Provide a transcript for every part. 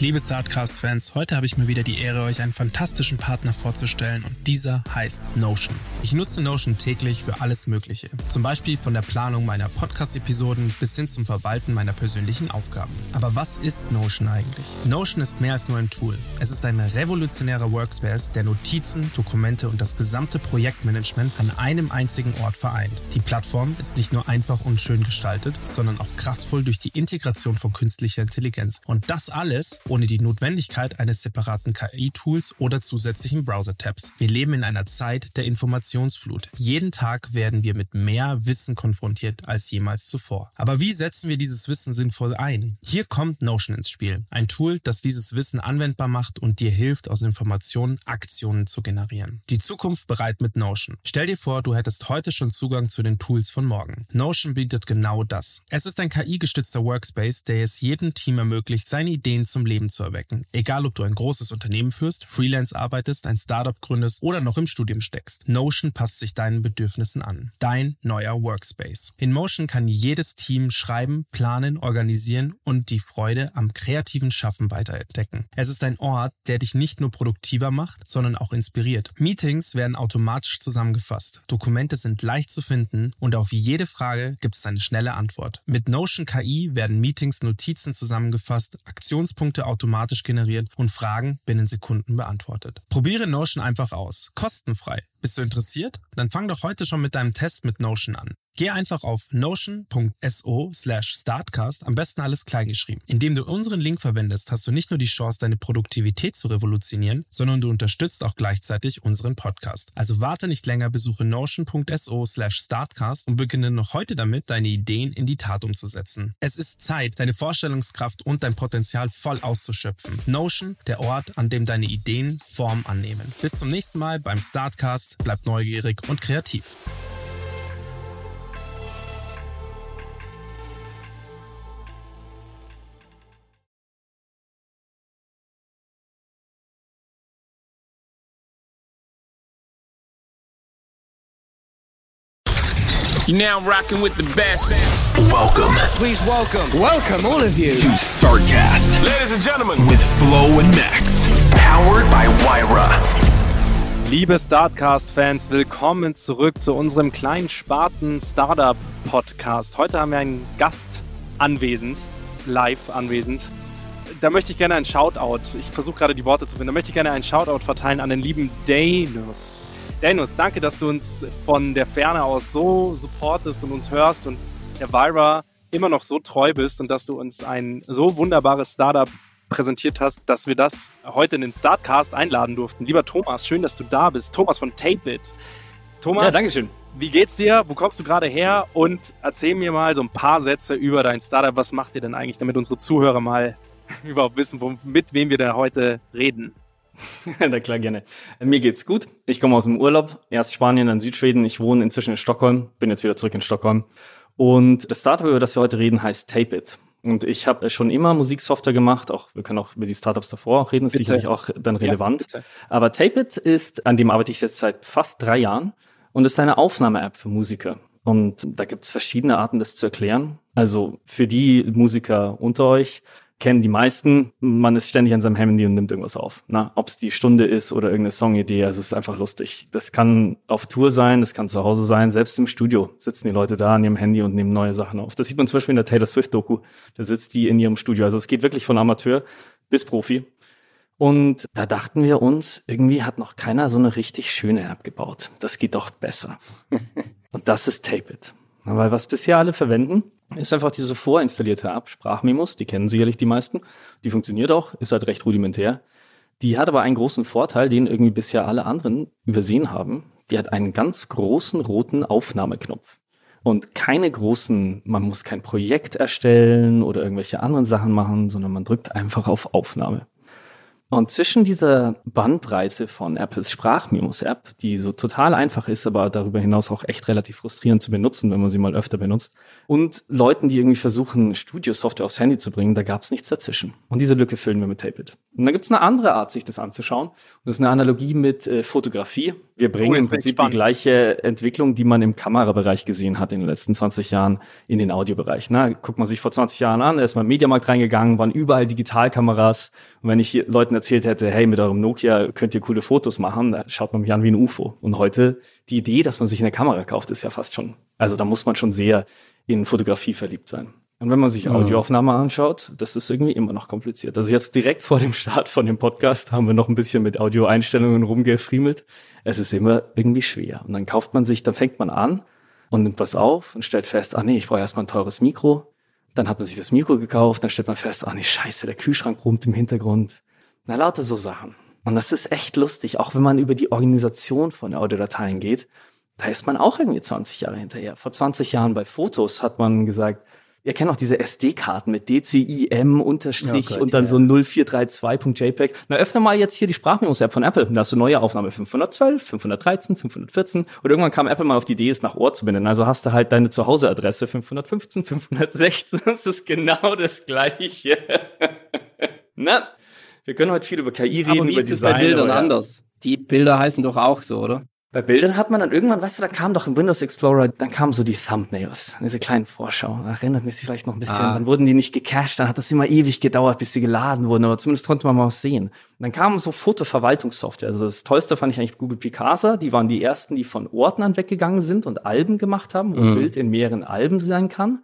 Liebe Startcast-Fans, heute habe ich mir wieder die Ehre, euch einen fantastischen Partner vorzustellen und dieser heißt Notion. Ich nutze Notion täglich für alles Mögliche. Zum Beispiel von der Planung meiner Podcast-Episoden bis hin zum Verwalten meiner persönlichen Aufgaben. Aber was ist Notion eigentlich? Notion ist mehr als nur ein Tool. Es ist ein revolutionärer Workspace, der Notizen, Dokumente und das gesamte Projektmanagement an einem einzigen Ort vereint. Die Plattform ist nicht nur einfach und schön gestaltet, sondern auch kraftvoll durch die Integration von künstlicher Intelligenz. Und das alles ohne die Notwendigkeit eines separaten KI-Tools oder zusätzlichen Browser-Tabs. Wir leben in einer Zeit der Informationsflut. Jeden Tag werden wir mit mehr Wissen konfrontiert als jemals zuvor. Aber wie setzen wir dieses Wissen sinnvoll ein? Hier kommt Notion ins Spiel. Ein Tool, das dieses Wissen anwendbar macht und dir hilft, aus Informationen Aktionen zu generieren. Die Zukunft bereit mit Notion. Stell dir vor, du hättest heute schon Zugang zu den Tools von morgen. Notion bietet genau das. Es ist ein KI-gestützter Workspace, der es jedem Team ermöglicht, seine Ideen zum Leben Leben zu erwecken. Egal, ob du ein großes Unternehmen führst, Freelance arbeitest, ein Startup gründest oder noch im Studium steckst. Notion passt sich deinen Bedürfnissen an. Dein neuer Workspace. In Motion kann jedes Team schreiben, planen, organisieren und die Freude am kreativen Schaffen weiterentdecken. Es ist ein Ort, der dich nicht nur produktiver macht, sondern auch inspiriert. Meetings werden automatisch zusammengefasst. Dokumente sind leicht zu finden und auf jede Frage gibt es eine schnelle Antwort. Mit Notion KI werden Meetings Notizen zusammengefasst, Aktionspunkte automatisch generiert und Fragen binnen Sekunden beantwortet. Probiere Notion einfach aus. Kostenfrei. Bist du interessiert? Dann fang doch heute schon mit deinem Test mit Notion an. Geh einfach auf notion.so slash startcast, am besten alles kleingeschrieben. Indem du unseren Link verwendest, hast du nicht nur die Chance, deine Produktivität zu revolutionieren, sondern du unterstützt auch gleichzeitig unseren Podcast. Also warte nicht länger, besuche notion.so slash startcast und beginne noch heute damit, deine Ideen in die Tat umzusetzen. Es ist Zeit, deine Vorstellungskraft und dein Potenzial voll auszuschöpfen. Notion, der Ort, an dem deine Ideen Form annehmen. Bis zum nächsten Mal beim Startcast. Bleib neugierig und kreativ. You're now rocking with the best. Welcome Please welcome, welcome all of you. to StarCast Ladies and gentlemen, with Flo and Max. Powered by Wyra. Liebe Startcast-Fans, willkommen zurück zu unserem kleinen Sparten Startup Podcast. Heute haben wir einen Gast anwesend, live anwesend. Da möchte ich gerne ein Shoutout, ich versuche gerade die Worte zu finden, da möchte ich gerne ein Shoutout verteilen an den lieben Danus. Danus, danke, dass du uns von der Ferne aus so supportest und uns hörst und der Vira immer noch so treu bist und dass du uns ein so wunderbares Startup präsentiert hast, dass wir das heute in den Startcast einladen durften. Lieber Thomas, schön, dass du da bist. Thomas von Tapeit. Thomas, Ja, danke schön. wie geht's dir? Wo kommst du gerade her? Und erzähl mir mal so ein paar Sätze über dein Startup. Was macht ihr denn eigentlich, damit unsere Zuhörer mal überhaupt wissen, mit wem wir da heute reden? Na klar, gerne. Mir geht's gut. Ich komme aus dem Urlaub. Erst Spanien, dann Südschweden. Ich wohne inzwischen in Stockholm. Bin jetzt wieder zurück in Stockholm. Und das Startup, über das wir heute reden, heißt Tape It. Und ich habe schon immer Musiksoftware gemacht. Auch wir können auch über die Startups davor auch reden. Ist Bitte. sicherlich auch dann relevant. bitte. Aber Tape It ist, an dem arbeite ich jetzt seit fast drei Jahren und ist eine Aufnahme-App für Musiker. Und da gibt es verschiedene Arten, das zu erklären. Also für die Musiker unter euch kennen die meisten, man ist ständig an seinem Handy und nimmt irgendwas auf. Na, ob es die Stunde ist oder irgendeine Songidee, also es ist einfach lustig. Das kann auf Tour sein, das kann zu Hause sein, selbst im Studio sitzen die Leute da an ihrem Handy und nehmen neue Sachen auf. Das sieht man zum Beispiel in der Taylor Swift-Doku. Da sitzt die in ihrem Studio. Also es geht wirklich von Amateur bis Profi. Und da dachten wir uns, irgendwie hat noch keiner so eine richtig schöne App gebaut. Das geht doch besser. Und das ist Tape It. Weil was bisher alle verwenden, ist einfach diese vorinstallierte App, Sprachmemos, die kennen sicherlich die meisten. Die funktioniert auch, ist halt recht rudimentär. Die hat aber einen großen Vorteil, den irgendwie bisher alle anderen übersehen haben. Die hat einen ganz großen roten Aufnahmeknopf. Und keine großen, man muss kein Projekt erstellen oder irgendwelche anderen Sachen machen, sondern man drückt einfach auf Aufnahme. Und zwischen dieser Bandbreite von Apples Sprachmemos-App, die so total einfach ist, aber darüber hinaus auch echt relativ frustrierend zu benutzen, wenn man sie mal öfter benutzt, und Leuten, die irgendwie versuchen, Studio-Software aufs Handy zu bringen, da gab es nichts dazwischen. Und diese Lücke füllen wir mit Tapeit. Und dann gibt es eine andere Art, sich das anzuschauen. Und das ist eine Analogie mit äh, Fotografie. Wir bringen Oh, im Prinzip die gleiche Entwicklung, die man im Kamerabereich gesehen hat in den letzten 20 Jahren, in den Audiobereich. Na, guckt man sich vor 20 Jahren an, erstmal im Mediamarkt reingegangen, waren überall Digitalkameras. Und wenn ich Leuten erzählt hätte, hey, mit eurem Nokia könnt ihr coole Fotos machen, da schaut man mich an wie ein UFO. Und heute, die Idee, dass man sich eine Kamera kauft, ist ja fast schon, also da muss man schon sehr in Fotografie verliebt sein. Und wenn man sich Audioaufnahme anschaut, das ist irgendwie immer noch kompliziert. Also jetzt direkt vor dem Start von dem Podcast haben wir noch ein bisschen mit Audioeinstellungen rumgefriemelt. Es ist immer irgendwie schwer. Und dann kauft man sich, dann fängt man an und nimmt was auf und stellt fest, ah nee, ich brauche erstmal ein teures Mikro. Dann hat man sich das Mikro gekauft, dann stellt man fest, ah nee, scheiße, der Kühlschrank brummt im Hintergrund. Na, lauter so Sachen. Und das ist echt lustig, auch wenn man über die Organisation von Audiodateien geht. Da ist man auch irgendwie 20 Jahre hinterher. Vor 20 Jahren bei Fotos hat man gesagt, ihr kennt auch diese SD-Karten mit DCIM Unterstrich Oh und dann ja. so 0432.jpg. Na, öfter mal jetzt hier die Sprachmemos-App von Apple. Da hast du neue Aufnahme 512, 513, 514. Und irgendwann kam Apple mal auf die Idee, es nach Ort zu benennen. Also hast du halt deine Zuhauseadresse 515, 516. Das ist genau das Gleiche. Na, wir können heute viel über KI reden, Aber wie über ist das Design. bei Bildern aber- anders? Die Bilder heißen doch auch so, oder? Bei Bildern hat man dann irgendwann, weißt du, da kam doch im Windows Explorer, dann kamen so die Thumbnails, diese kleinen Vorschauen. Erinnert mich vielleicht noch ein bisschen. Ah. Dann wurden die nicht gecached, dann hat das immer ewig gedauert, bis sie geladen wurden, aber zumindest konnte man mal was sehen. Und dann kam so Fotoverwaltungssoftware. Also das Tollste fand ich eigentlich Google Picasa. Die waren die ersten, die von Ordnern weggegangen sind und Alben gemacht haben, wo ein Bild in mehreren Alben sein kann.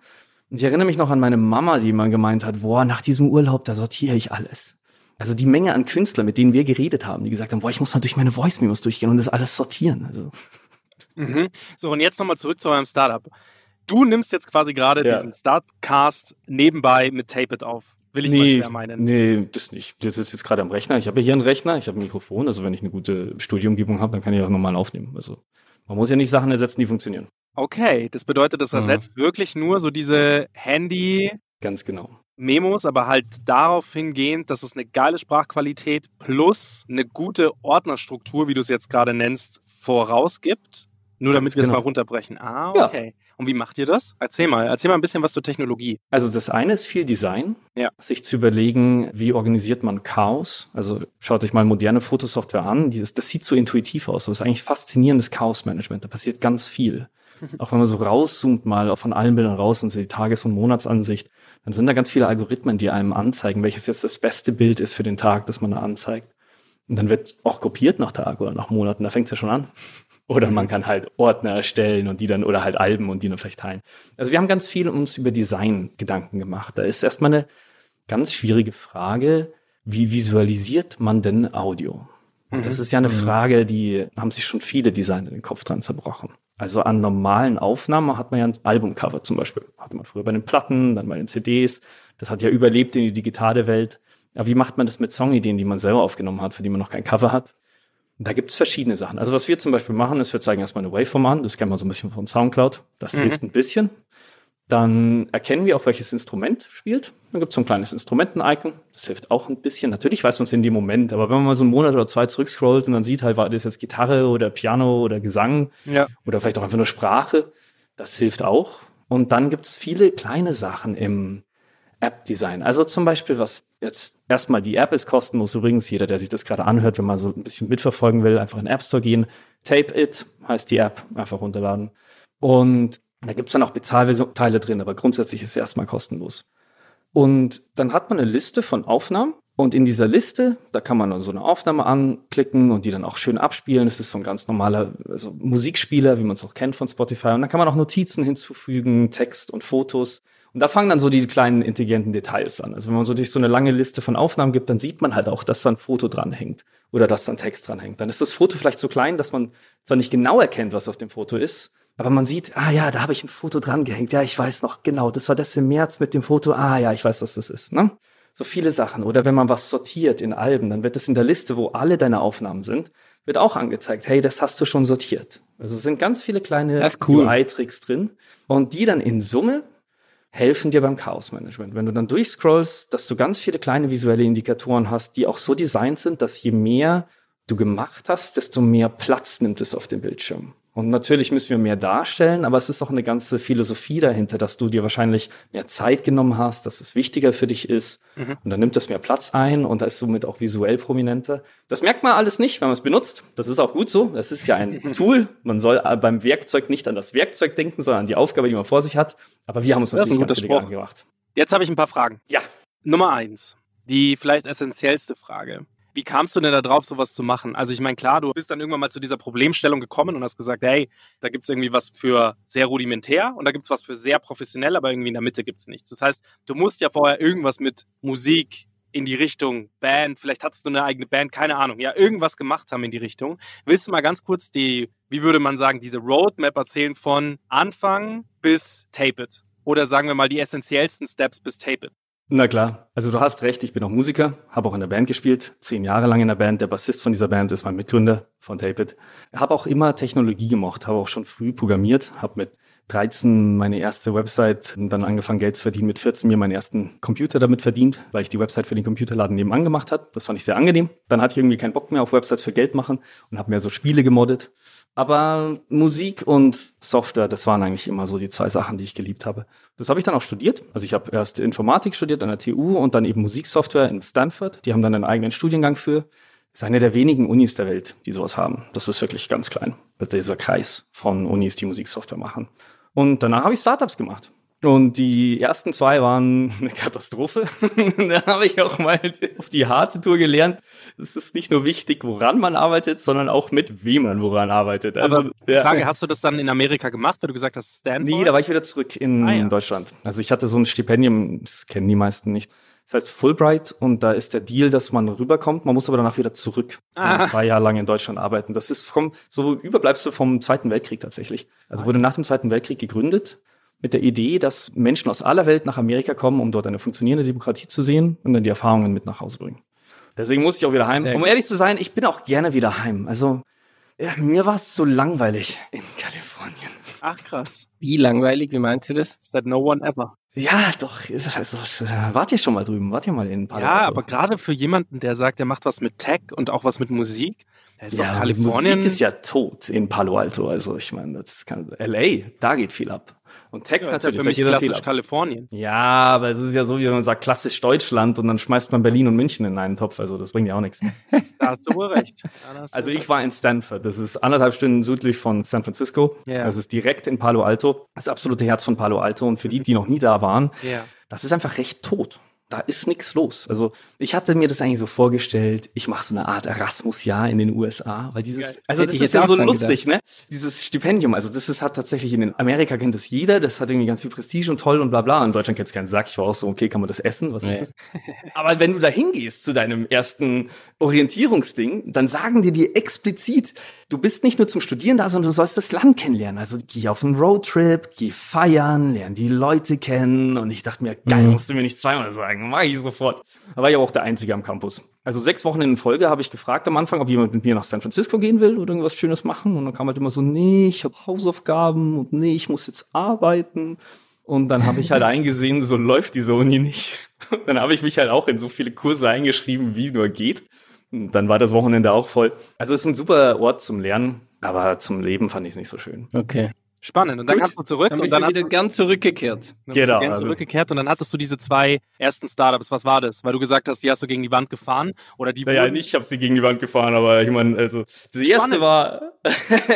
Und ich erinnere mich noch an meine Mama, die mal gemeint hat, boah, nach diesem Urlaub, da sortiere ich alles. Also die Menge an Künstlern, mit denen wir geredet haben, die gesagt haben, boah, ich muss mal durch meine Voice-Memos durchgehen und das alles sortieren. Also, Mhm. So, und jetzt nochmal zurück zu eurem Startup. Du nimmst jetzt quasi gerade Ja. diesen Startcast nebenbei mit Tape It auf. Will ich mal schwer meinen. nee, das nicht. Das ist jetzt gerade am Rechner. Ich habe ja hier einen Rechner, ich habe ein Mikrofon. Also wenn ich eine gute Studioumgebung habe, dann kann ich auch normal aufnehmen. Also man muss ja nicht Sachen ersetzen, die funktionieren. Okay, das bedeutet, das Mhm. ersetzt wirklich nur so diese Handy- Ganz genau. Memos, aber halt darauf hingehend, dass es eine geile Sprachqualität plus eine gute Ordnerstruktur, wie du es jetzt gerade nennst, vorausgibt. Nur damit Ganz wir es genau. mal runterbrechen. Ah, Ja. okay. Und wie macht ihr das? Erzähl mal. Erzähl mal ein bisschen was zur Technologie. Also das eine ist viel Design, Ja. sich zu überlegen, wie organisiert man Chaos. Also schaut euch mal moderne Fotosoftware an. Dieses, das sieht so intuitiv aus, aber es ist eigentlich faszinierendes Chaosmanagement. Da passiert ganz viel. Auch wenn man so rauszoomt mal von allen Bildern raus und so die Tages- und Monatsansicht, dann sind da ganz viele Algorithmen, die einem anzeigen, welches jetzt das beste Bild ist für den Tag, das man da anzeigt. Und dann wird auch kopiert nach Tag oder nach Monaten, da fängt es ja schon an. Oder man kann halt Ordner erstellen und die dann, oder halt Alben und die dann vielleicht teilen. Also wir haben ganz viel uns über Design Gedanken gemacht. Da ist erstmal eine ganz schwierige Frage, wie visualisiert man denn Audio? Und das ist ja eine Frage, die haben sich schon viele Designer den Kopf dran zerbrochen. Also an normalen Aufnahmen hat man ja ein Albumcover zum Beispiel. Hatte man früher bei den Platten, dann bei den CDs. Das hat ja überlebt in die digitale Welt. Aber wie macht man das mit Songideen, die man selber aufgenommen hat, für die man noch kein Cover hat? Und da gibt es verschiedene Sachen. Also was wir zum Beispiel machen, ist, wir zeigen erstmal eine Waveform an. Das kennen wir so ein bisschen von Soundcloud. Das hilft ein bisschen. Dann erkennen wir auch, welches Instrument spielt. Dann gibt es so ein kleines Instrumenten-Icon. Das hilft auch ein bisschen. Natürlich weiß man es in dem Moment, aber wenn man mal so einen Monat oder zwei zurückscrollt und dann sieht halt, war das jetzt Gitarre oder Piano oder Gesang Ja. oder vielleicht auch einfach nur Sprache, das hilft auch. Und dann gibt es viele kleine Sachen im App-Design. Also zum Beispiel, was jetzt erstmal die App ist kostenlos übrigens. Jeder, der sich das gerade anhört, wenn man so ein bisschen mitverfolgen will, einfach in den App Store gehen. Tape It heißt die App, einfach runterladen. Und da gibt es dann auch Bezahlteile drin, aber grundsätzlich ist es erstmal kostenlos. Und dann hat man eine Liste von Aufnahmen. Und in dieser Liste, da kann man dann so eine Aufnahme anklicken und die dann auch schön abspielen. Das ist so ein ganz normaler also Musikspieler, wie man es auch kennt von Spotify. Und dann kann man auch Notizen hinzufügen, Text und Fotos. Und da fangen dann so die kleinen intelligenten Details an. Also wenn man so durch so eine lange Liste von Aufnahmen gibt, dann sieht man halt auch, dass da ein Foto dranhängt oder dass da ein Text dranhängt. Dann ist das Foto vielleicht so klein, dass man zwar nicht genau erkennt, was auf dem Foto ist, aber man sieht, ah ja, da habe ich ein Foto dran gehängt. Ja, ich weiß noch genau, das war das im März mit dem Foto. Ah ja, ich weiß, was das ist. Ne? So viele Sachen. Oder wenn man was sortiert in Alben, dann wird das in der Liste, wo alle deine Aufnahmen sind, wird auch angezeigt, hey, das hast du schon sortiert. Also es sind ganz viele kleine cool. UI-Tricks drin und die dann in Summe helfen dir beim Chaos-Management. Wenn du dann durchscrollst, dass du ganz viele kleine visuelle Indikatoren hast, die auch so designt sind, dass je mehr du gemacht hast, desto mehr Platz nimmt es auf dem Bildschirm. Und natürlich müssen wir mehr darstellen, aber es ist auch eine ganze Philosophie dahinter, dass du dir wahrscheinlich mehr Zeit genommen hast, dass es wichtiger für dich ist. Mhm. Und dann nimmt das mehr Platz ein und da ist somit auch visuell prominenter. Das merkt man alles nicht, wenn man es benutzt. Das ist auch gut so. Das ist ja ein Tool. Man soll beim Werkzeug nicht an das Werkzeug denken, sondern an die Aufgabe, die man vor sich hat. Aber wir haben uns natürlich ganz Gedanken gemacht. Jetzt habe ich ein paar Fragen. Ja. Nummer eins. Die vielleicht essentiellste Frage. Wie kamst du denn da drauf, sowas zu machen? Also ich meine, klar, du bist dann irgendwann mal zu dieser Problemstellung gekommen und hast gesagt, hey, da gibt es irgendwie was für sehr rudimentär und da gibt es was für sehr professionell, aber irgendwie in der Mitte gibt es nichts. Das heißt, du musst ja vorher irgendwas mit Musik in die Richtung Band, vielleicht hattest du eine eigene Band, keine Ahnung, ja, irgendwas gemacht haben in die Richtung. Willst du mal ganz kurz die, wie würde man sagen, diese Roadmap erzählen von Anfang bis Tape It? Oder sagen wir mal die essentiellsten Steps bis Tape It? Na klar, also du hast recht, ich bin auch Musiker, habe auch in der Band gespielt, zehn Jahre lang in der Band. Der Bassist von dieser Band ist mein Mitgründer von Tape It. Habe auch immer Technologie gemocht, habe auch schon früh programmiert, habe mit 13 meine erste Website dann angefangen Geld zu verdienen, mit 14 mir meinen ersten Computer damit verdient, weil ich die Website für den Computerladen nebenan gemacht habe. Das fand ich sehr angenehm. Dann hatte ich irgendwie keinen Bock mehr auf Websites für Geld machen und habe mir so Spiele gemoddet aber Musik und Software, das waren eigentlich immer so die zwei Sachen, die ich geliebt habe. Das habe ich dann auch studiert. Also ich habe erst Informatik studiert an der TU und dann eben Musiksoftware in Stanford. Die haben dann einen eigenen Studiengang für. Das ist eine der wenigen Unis der Welt, die sowas haben. Das ist wirklich ganz klein. Dieser Kreis von Unis, die Musiksoftware machen. Und danach habe ich Startups gemacht. Und die ersten zwei waren eine Katastrophe. da habe ich auch mal auf die harte Tour gelernt. Es ist nicht nur wichtig, woran man arbeitet, sondern auch mit wem man woran arbeitet. Also, Aber ja. Frage, hast du das dann in Amerika gemacht, weil du gesagt hast, Stanford? Nee, da war ich wieder zurück in ah, ja. Deutschland. Also ich hatte so ein Stipendium, das kennen die meisten nicht. Das heißt Fulbright und da ist der Deal, dass man rüberkommt, man muss aber danach wieder zurück. Ah. Also zwei Jahre lang in Deutschland arbeiten. Das ist vom, so Überbleibsel vom Zweiten Weltkrieg tatsächlich. Also wurde nach dem Zweiten Weltkrieg gegründet mit der Idee, dass Menschen aus aller Welt nach Amerika kommen, um dort eine funktionierende Demokratie zu sehen und dann die Erfahrungen mit nach Hause bringen. Deswegen musste ich auch wieder heim. Sehr um ehrlich zu sein, ich bin auch gerne wieder heim. Also ja, mir war es so langweilig in Kalifornien. Ach krass. Wie langweilig? Wie meinst du das? That no one ever. Ja, doch. Also, wart ihr schon mal drüben? Wart ihr mal in Palo Ja, aber gerade für jemanden, der sagt, der macht was mit Tech und auch was mit Musik, da ist ja, doch Kalifornien. Musik ist ja tot in Palo Alto. Also ich meine, das kann LA, da geht viel ab. Und Tech ja, natürlich. Ja für mich klassisch Kalifornien. Ja, aber es ist ja so, wie man sagt, klassisch Deutschland und dann schmeißt man Berlin und München in einen Topf. Also das bringt ja auch nichts. da hast du wohl recht. also ich war in Stanford. Das ist anderthalb Stunden südlich von San Francisco. Yeah. Das ist direkt in Palo Alto. Das absolute Herz von Palo Alto. Und für die, die noch nie da waren, yeah. das ist einfach recht tot da ist nichts los. Also ich hatte mir das eigentlich so vorgestellt, ich mache so eine Art Erasmus-Jahr in den USA, weil dieses, also das ist ja so lustig, gedacht. ne? Dieses Stipendium, also das ist hat tatsächlich in Amerika kennt das jeder, das hat irgendwie ganz viel Prestige und toll und bla bla. In Deutschland kennt es keinen Sack. Ich war auch so, okay, kann man das essen? Was nee. ist das? Aber wenn du da hingehst zu deinem ersten Orientierungsding, dann sagen dir die explizit, du bist nicht nur zum Studieren da, sondern du sollst das Land kennenlernen. Also geh auf einen Roadtrip, geh feiern, lern die Leute kennen. Und ich dachte mir, geil, mhm. musst du mir nicht zweimal sagen, mach ich sofort. Da war ich aber auch der Einzige am Campus. Also sechs Wochen in Folge habe ich gefragt am Anfang, ob jemand mit mir nach San Francisco gehen will oder irgendwas Schönes machen. Und dann kam halt immer so, nee, ich habe Hausaufgaben und nee, ich muss jetzt arbeiten. Und dann habe ich halt eingesehen, so läuft diese Uni nicht. dann habe ich mich halt auch in so viele Kurse eingeschrieben, wie nur geht. Dann war das Wochenende auch voll. Also es ist ein super Ort zum Lernen, aber zum Leben fand ich es nicht so schön. Okay. Spannend. Und dann Gut, kamst du zurück dann und dann wieder ganz zurückgekehrt. Dann genau. Gern also. zurückgekehrt und dann hattest du diese zwei ersten Startups. Was war das? Weil du gesagt hast, die hast du gegen die Wand gefahren oder die? Naja, nicht, ich habe sie gegen die Wand gefahren, aber ich meine, also das erste war.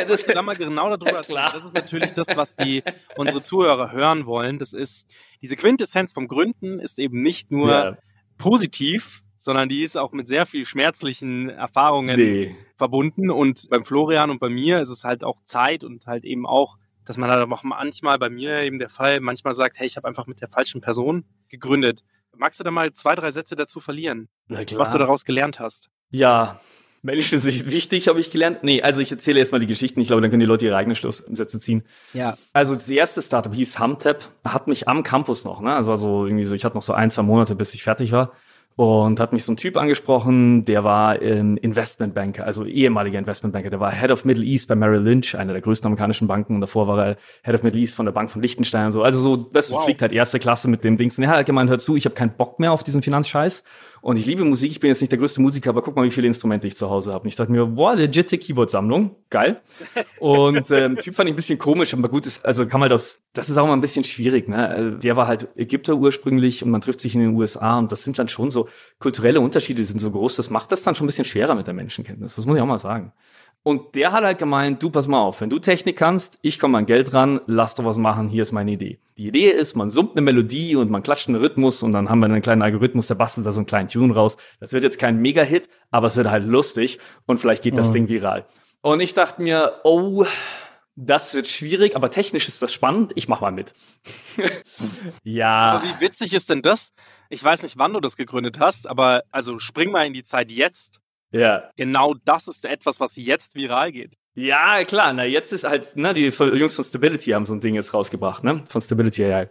das da mal genau darüber. Klar. Das ist natürlich das, was die unsere Zuhörer hören wollen. Das ist diese Quintessenz vom Gründen ist eben nicht nur ja. positiv, sondern die ist auch mit sehr viel schmerzlichen Erfahrungen nee. verbunden. Und beim Florian und bei mir ist es halt auch Zeit und halt eben auch, dass man halt auch manchmal bei mir eben der Fall, manchmal sagt, hey, ich habe einfach mit der falschen Person gegründet. Magst du da mal zwei, drei Sätze dazu verlieren, was du daraus gelernt hast? Ja, Mensch, das ist wichtig, habe ich gelernt. Nee, also ich erzähle erstmal die Geschichten. Ich glaube, dann können die Leute ihre eigenen Schlusssätze ziehen. Ja. Also das erste Startup hieß Humtap, hat mich am Campus noch, ne? Also, also irgendwie so, ich hatte noch so ein, zwei Monate, bis ich fertig war. Und hat mich so ein Typ angesprochen, der war ähm, Investmentbanker, also ehemaliger Investmentbanker. Der war Head of Middle East bei Merrill Lynch, einer der größten amerikanischen Banken. Und davor war er Head of Middle East von der Bank von Liechtenstein und so. Also so, das wow. fliegt halt erste Klasse mit dem Dings. Und er hat halt gemeint, hör zu, ich habe keinen Bock mehr auf diesen Finanzscheiß. Und ich liebe Musik, ich bin jetzt nicht der größte Musiker, aber guck mal, wie viele Instrumente ich zu Hause habe. Und ich dachte mir, boah, legitte Keyboard-Sammlung, geil. Und ähm, Typ fand ich ein bisschen komisch, aber gut, ist, also kann man das, das ist auch mal ein bisschen schwierig. Ne? Der war halt Ägypter ursprünglich und man trifft sich in den USA und das sind dann schon so kulturelle Unterschiede sind so groß, das macht das dann schon ein bisschen schwerer mit der Menschenkenntnis. Das muss ich auch mal sagen. Und der hat halt gemeint, du pass mal auf, wenn du Technik kannst, ich komme an Geld ran, lass doch was machen, hier ist meine Idee. Die Idee ist, man summt eine Melodie und man klatscht einen Rhythmus und dann haben wir einen kleinen Algorithmus, der bastelt da so einen kleinen Tune raus. Das wird jetzt kein Mega-Hit, aber es wird halt lustig und vielleicht geht das mhm. Ding viral. Und ich dachte mir, oh, das wird schwierig, aber technisch ist das spannend. Ich mach mal mit. ja. Aber wie witzig ist denn das? Ich weiß nicht, wann du das gegründet hast, aber also spring mal in die Zeit jetzt. Ja. Genau das ist etwas, was jetzt viral geht. Ja, klar. Na, jetzt ist halt, ne, die Jungs von Stability haben so ein Ding jetzt rausgebracht, ne? Von Stability AI.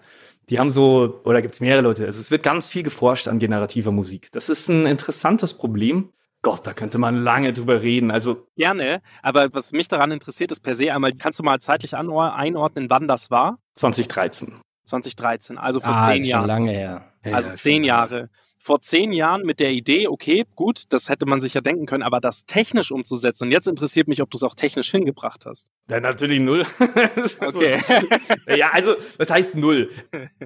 Die haben so, oder gibt es mehrere Leute, also es wird ganz viel geforscht an generativer Musik. Das ist ein interessantes Problem. Gott, da könnte man lange drüber reden. Also gerne, aber was mich daran interessiert, ist per se einmal, kannst du mal zeitlich einordnen, wann das war? 2013. 2013, also vor ah, zehn Jahren. Schon lange her. Also ja, zehn Jahre vor zehn Jahren mit der Idee, okay, gut, das hätte man sich ja denken können, aber das technisch umzusetzen. Und jetzt interessiert mich, ob du es auch technisch hingebracht hast. Ja, natürlich null. okay. ja, also, was heißt null?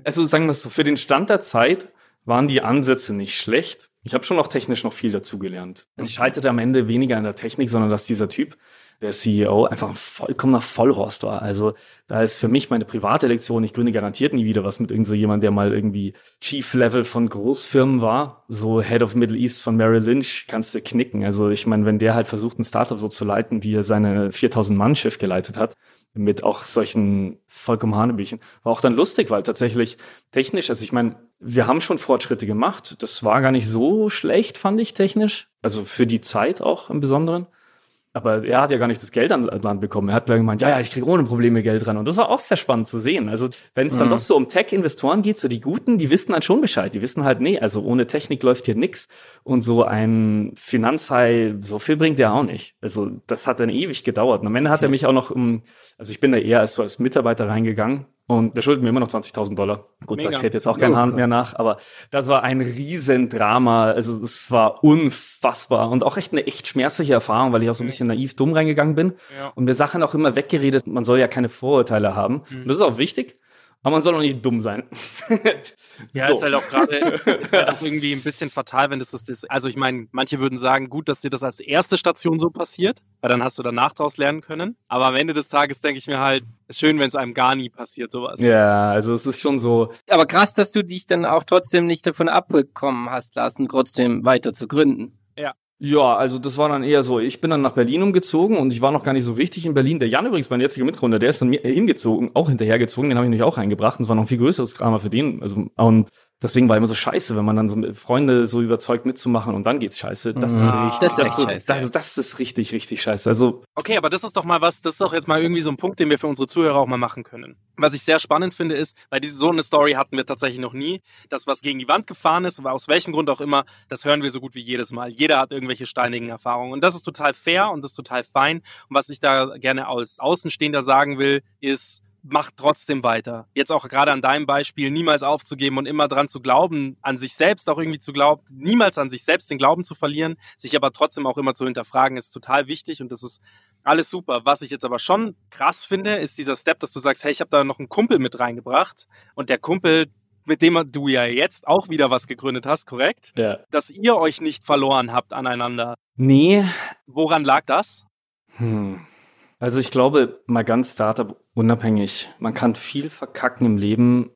Also, sagen wir es so, für den Stand der Zeit waren die Ansätze nicht schlecht. Ich habe schon auch technisch noch viel dazugelernt. Es scheiterte am Ende weniger an der Technik, sondern dass dieser Typ der CEO einfach ein vollkommener Vollrost war. Also da ist für mich meine private Lektion, ich gründe garantiert nie wieder was mit irgend so jemand, der mal irgendwie Chief-Level von Großfirmen war. So Head of Middle East von Merrill Lynch kannst du knicken. Also ich meine, wenn der halt versucht, ein Startup so zu leiten, wie er seine 4000-Mann-Schiff geleitet hat, mit auch solchen vollkommen Hanebüchen. War auch dann lustig, weil tatsächlich technisch, also ich meine, wir haben schon Fortschritte gemacht. Das war gar nicht so schlecht, fand ich technisch. Also für die Zeit auch im Besonderen. Aber er hat ja gar nicht das Geld an Land bekommen. Er hat gleich gemeint, ja, ja, ich kriege ohne Probleme Geld ran. Und das war auch sehr spannend zu sehen. Also wenn es dann mhm. doch so um Tech-Investoren geht, so die Guten, die wissen dann schon Bescheid. Die wissen halt, nee, also ohne Technik läuft hier nix. Und so ein Finanzhai, so viel bringt er auch nicht. Also das hat dann ewig gedauert. Und am Ende hat okay. er mich auch noch, also ich bin da eher als so als Mitarbeiter reingegangen und der schuldet mir immer noch 20.000 Dollar. Gut, Mega. da kräht jetzt auch kein oh Hahn mehr nach, aber das war ein Riesendrama. Also es war unfassbar und auch echt eine echt schmerzliche Erfahrung, weil ich auch so ein bisschen naiv dumm reingegangen bin ja. und mir Sachen auch immer weggeredet. Man soll ja keine Vorurteile haben. Mhm. Und das ist auch wichtig. Aber man soll auch nicht dumm sein. ja, so. ist halt auch gerade halt irgendwie ein bisschen fatal, wenn das ist. Also ich meine, manche würden sagen, gut, dass dir das als erste Station so passiert, weil dann hast du danach daraus lernen können. Aber am Ende des Tages denke ich mir halt, schön, wenn es einem gar nie passiert, sowas. Ja, also es ist schon so. Aber krass, dass du dich dann auch trotzdem nicht davon abbekommen hast lassen, trotzdem weiter zu gründen. Ja. Also das war dann eher so, ich bin dann nach Berlin umgezogen und ich war noch gar nicht so richtig in Berlin. Der Jan übrigens, mein jetziger Mitgründer, der ist dann hingezogen, auch hinterhergezogen, den habe ich nämlich auch reingebracht und es war noch ein viel größeres Drama für den. Also, und deswegen war immer so scheiße, wenn man dann so Freunde so überzeugt mitzumachen und dann geht's scheiße. Das, mhm. richtig, das ist echt das, scheiße. Das, das, ist richtig, richtig scheiße. Also okay, aber das ist doch mal was, das ist doch jetzt mal irgendwie so ein Punkt, den wir für unsere Zuhörer auch mal machen können. Was ich sehr spannend finde, ist, weil diese so eine Story hatten wir tatsächlich noch nie, das was gegen die Wand gefahren ist, aber aus welchem Grund auch immer, das hören wir so gut wie jedes Mal. Jeder hat irgendwelche steinigen Erfahrungen und das ist total fair und das ist total fein. Und was ich da gerne als Außenstehender sagen will, ist macht trotzdem weiter. Jetzt auch gerade an deinem Beispiel, niemals aufzugeben und immer dran zu glauben, an sich selbst auch irgendwie zu glauben, niemals an sich selbst den Glauben zu verlieren, sich aber trotzdem auch immer zu hinterfragen, ist total wichtig und das ist alles super. Was ich jetzt aber schon krass finde, ist dieser Step, dass du sagst, hey, ich habe da noch einen Kumpel mit reingebracht und der Kumpel mit dem du ja jetzt auch wieder was gegründet hast, korrekt? Ja. Dass ihr euch nicht verloren habt aneinander. Nee. Woran lag das? Hm. Also ich glaube, mal ganz Startup unabhängig, man kann viel verkacken im Leben,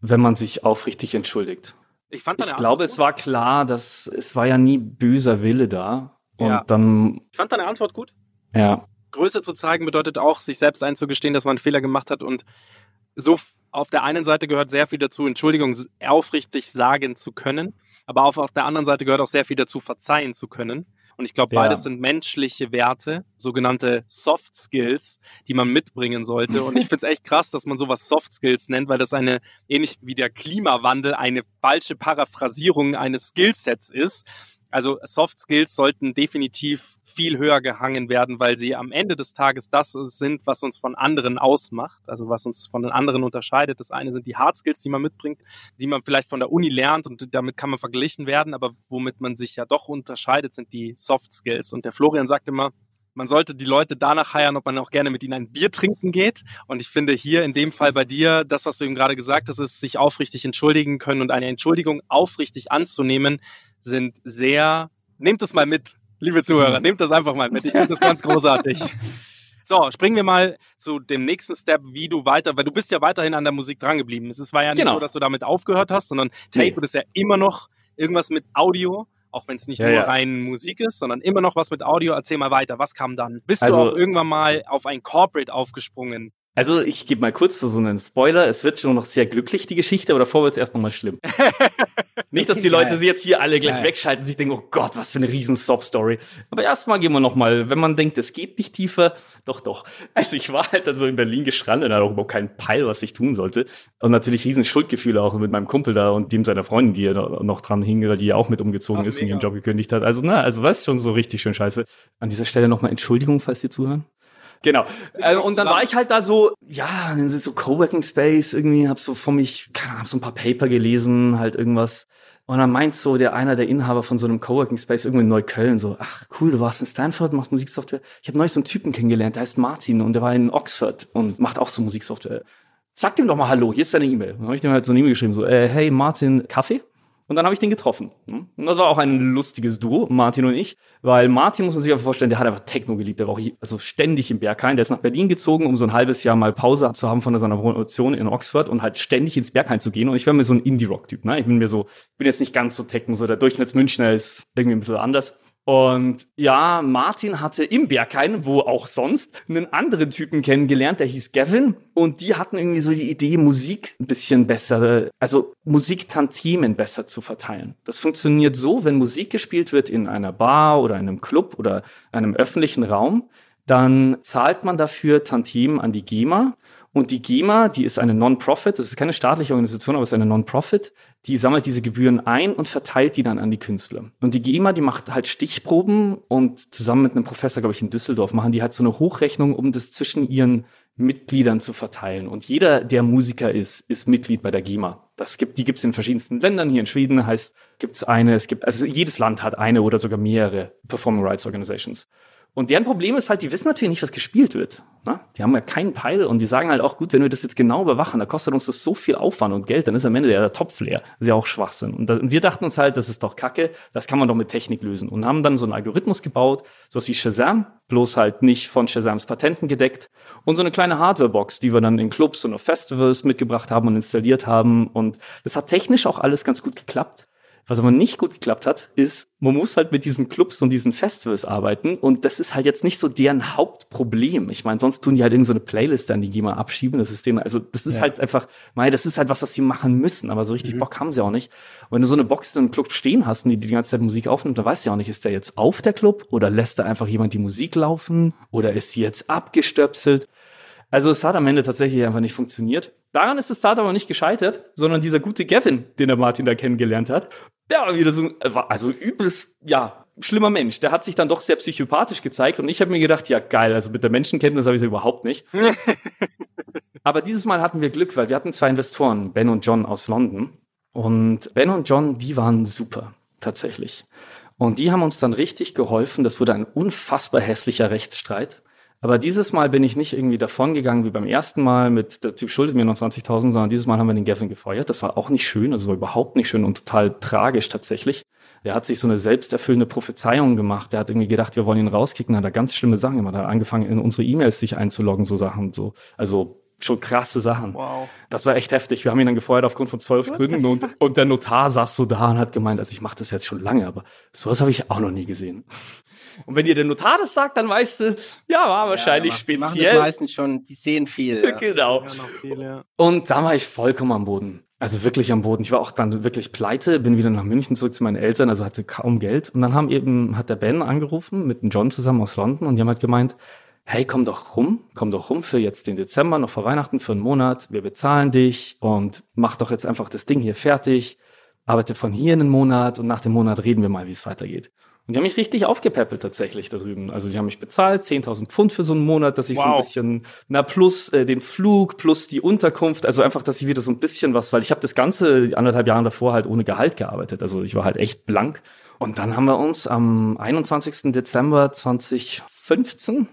wenn man sich aufrichtig entschuldigt. Ich, fand ich glaube, es war klar, dass es war ja nie böser Wille da. Und ja. dann. Ich fand deine Antwort gut. Ja. Größe zu zeigen bedeutet auch, sich selbst einzugestehen, dass man einen Fehler gemacht hat und so auf der einen Seite gehört sehr viel dazu, Entschuldigung aufrichtig sagen zu können, aber auf, auf der anderen Seite gehört auch sehr viel dazu, verzeihen zu können. Und ich glaube, Ja. beides sind menschliche Werte, sogenannte Soft Skills, die man mitbringen sollte. Und ich finde es echt krass, dass man sowas Soft Skills nennt, weil das eine, ähnlich wie der Klimawandel, eine falsche Paraphrasierung eines Skillsets ist. Also Soft Skills sollten definitiv viel höher gehangen werden, weil sie am Ende des Tages das sind, was uns von anderen ausmacht, also was uns von den anderen unterscheidet. Das eine sind die Hard Skills, die man mitbringt, die man vielleicht von der Uni lernt und damit kann man verglichen werden, aber womit man sich ja doch unterscheidet, sind die Soft Skills. Und der Florian sagt immer, man sollte die Leute danach heiern, ob man auch gerne mit ihnen ein Bier trinken geht. Und ich finde hier in dem Fall bei dir, das, was du eben gerade gesagt hast, ist sich aufrichtig entschuldigen können und eine Entschuldigung aufrichtig anzunehmen, sind sehr, nehmt es mal mit, liebe Zuhörer, nehmt das einfach mal mit. Ich finde das ganz großartig. So, springen wir mal zu dem nächsten Step, wie du weiter, weil du bist ja weiterhin an der Musik drangeblieben. Es war ja nicht Genau. so, dass du damit aufgehört hast, sondern Tape Nee. ist ja immer noch irgendwas mit Audio, auch wenn es nicht Ja, nur ja. rein Musik ist, sondern immer noch was mit Audio. Erzähl mal weiter, was kam dann? Bist Also- du auch irgendwann mal auf ein Corporate aufgesprungen? Also ich gebe mal kurz so einen Spoiler. Es wird schon noch sehr glücklich, die Geschichte, aber davor wird es erst nochmal schlimm. Nicht, dass die Leute sie jetzt hier alle gleich Geil. wegschalten, sich denken, oh Gott, was für eine riesen Sob-Story. Aber erstmal gehen wir nochmal, wenn man denkt, es geht nicht tiefer, doch, doch. Also ich war halt also in Berlin gestrandet, hatte auch überhaupt keinen Peil, was ich tun sollte. Und natürlich riesen Schuldgefühle auch mit meinem Kumpel da und dem seiner Freundin, die ja noch dran hing, die ja auch mit umgezogen Ach, ist und mega. ihren Job gekündigt hat. Also, na, also was schon so richtig schön scheiße. An dieser Stelle nochmal Entschuldigung, falls Sie zuhören. Genau. Äh, und dann war ich halt da so, ja, dann ist so Coworking Space irgendwie, hab so von mich, keine Ahnung, hab so ein paar Paper gelesen, halt irgendwas. Und dann meint so der einer der Inhaber von so einem Coworking Space irgendwo in Neukölln so, ach cool, du warst in Stanford, machst Musiksoftware. Ich habe neulich so einen Typen kennengelernt, der heißt Martin und der war in Oxford und macht auch so Musiksoftware. Sag dem doch mal Hallo, hier ist deine E-Mail. Dann habe ich dem halt so eine E-Mail geschrieben, so, äh, hey Martin, Kaffee? Und dann habe ich den getroffen. hm? Und das war auch ein lustiges Duo, Martin und ich, weil Martin muss man sich einfach vorstellen, der hat einfach Techno geliebt, der war auch also ständig im Berghain. Der ist nach Berlin gezogen, um so ein halbes Jahr mal Pause zu haben von seiner Promotion in Oxford und halt ständig ins Berghain zu gehen. Und ich war mir so ein Indie-Rock-Typ. Ne? Ich bin mir so, ich bin jetzt nicht ganz so Techno, so der Durchschnittsmünchner ist irgendwie ein bisschen anders. Und ja, Martin hatte im Berghain, wo auch sonst, einen anderen Typen kennengelernt, der hieß Gavin. Und die hatten irgendwie so die Idee, Musik ein bisschen besser, also Musiktantiemen besser zu verteilen. Das funktioniert so, wenn Musik gespielt wird in einer Bar oder einem Club oder einem öffentlichen Raum, dann zahlt man dafür Tantiemen an die GEMA. Und die GEMA, die ist eine Non-Profit, das ist keine staatliche Organisation, aber es ist eine Non-Profit, die sammelt diese Gebühren ein und verteilt die dann an die Künstler. Und die GEMA, die macht halt Stichproben und zusammen mit einem Professor, glaube ich, in Düsseldorf, machen die halt so eine Hochrechnung, um das zwischen ihren Mitgliedern zu verteilen. Und jeder, der Musiker ist, ist Mitglied bei der GEMA. Das gibt, die gibt's in verschiedensten Ländern. Hier in Schweden heißt, gibt's eine, es gibt, also jedes Land hat eine oder sogar mehrere Performing Rights Organizations. Und deren Problem ist halt, die wissen natürlich nicht, was gespielt wird. Ne? Die haben ja keinen Peil und die sagen halt auch, gut, wenn wir das jetzt genau überwachen, da kostet uns das so viel Aufwand und Geld, dann ist am Ende der Topf leer. Das ist ja auch Schwachsinn. Und, da, und wir dachten uns halt, das ist doch Kacke, das kann man doch mit Technik lösen. Und haben dann so einen Algorithmus gebaut, sowas wie Shazam, bloß halt nicht von Shazams Patenten gedeckt. Und so eine kleine Hardwarebox, die wir dann in Clubs und auf Festivals mitgebracht haben und installiert haben. Und das hat technisch auch alles ganz gut geklappt. Was aber nicht gut geklappt hat, ist, man muss halt mit diesen Clubs und diesen Festivals arbeiten und das ist halt jetzt nicht so deren Hauptproblem. Ich meine, sonst tun die halt irgendeine so eine Playlist an die GEMA abschieben. Das ist denen, also das ist halt einfach, mei, das ist halt was, was sie machen müssen, aber so richtig Bock haben sie auch nicht. Und wenn du so eine Box in einem Club stehen hast und die die ganze Zeit Musik aufnimmt, dann weißt du ja auch nicht, ist der jetzt auf der Club oder lässt da einfach jemand die Musik laufen oder ist die jetzt abgestöpselt? Also es hat am Ende tatsächlich einfach nicht funktioniert. Daran ist das Startup aber nicht gescheitert, sondern dieser gute Gavin, den der Martin da kennengelernt hat, der war wieder so, ein- war also übelst, ja, schlimmer Mensch. Der hat sich dann doch sehr psychopathisch gezeigt und ich habe mir gedacht, ja geil, also mit der Menschenkenntnis habe ich es überhaupt nicht. aber dieses Mal hatten wir Glück, weil wir hatten zwei Investoren, Ben und John aus London. Und Ben und John, die waren super, tatsächlich. Und die haben uns dann richtig geholfen. Das wurde ein unfassbar hässlicher Rechtsstreit. Aber dieses Mal bin ich nicht irgendwie davongegangen wie beim ersten Mal mit, der Typ schuldet mir noch 20.000, sondern dieses Mal haben wir den Gavin gefeuert. Das war auch nicht schön, also war überhaupt nicht schön und total tragisch tatsächlich. Der hat sich so eine selbsterfüllende Prophezeiung gemacht. Der hat irgendwie gedacht, wir wollen ihn rauskicken, hat er ganz schlimme Sachen gemacht. Er hat angefangen, in unsere E-Mails sich einzuloggen, so Sachen, so. Also, schon krasse Sachen. Wow. Das war echt heftig. Wir haben ihn dann gefeuert aufgrund von zwölf Gründen und, und der Notar saß so da und hat gemeint, also ich mache das jetzt schon lange, aber sowas habe ich auch noch nie gesehen. Und wenn dir der Notar das sagt, dann weißt du, ja, war wahrscheinlich Die machen das speziell. meistens schon, die sehen viel. Ja. Genau. Ja, viel, ja. Und da war ich vollkommen am Boden. Also wirklich am Boden. Ich war auch dann wirklich pleite, bin wieder nach München zurück zu meinen Eltern, also hatte kaum Geld. Und dann haben eben, hat der Ben angerufen mit dem John zusammen aus London und die haben halt gemeint, hey, komm doch rum, komm doch rum für jetzt den Dezember, noch vor Weihnachten, für einen Monat, wir bezahlen dich und mach doch jetzt einfach das Ding hier fertig, arbeite von hier einen Monat und nach dem Monat reden wir mal, wie es weitergeht. Und die haben mich richtig aufgepäppelt tatsächlich da drüben. Also die haben mich bezahlt, 10.000 Pfund für so einen Monat, dass ich wow. so ein bisschen, na plus äh, den Flug, plus die Unterkunft, also einfach, dass ich wieder so ein bisschen was, weil ich habe das ganze anderthalb Jahre davor halt ohne Gehalt gearbeitet. Also ich war halt echt blank. Und dann haben wir uns am 21. Dezember 2015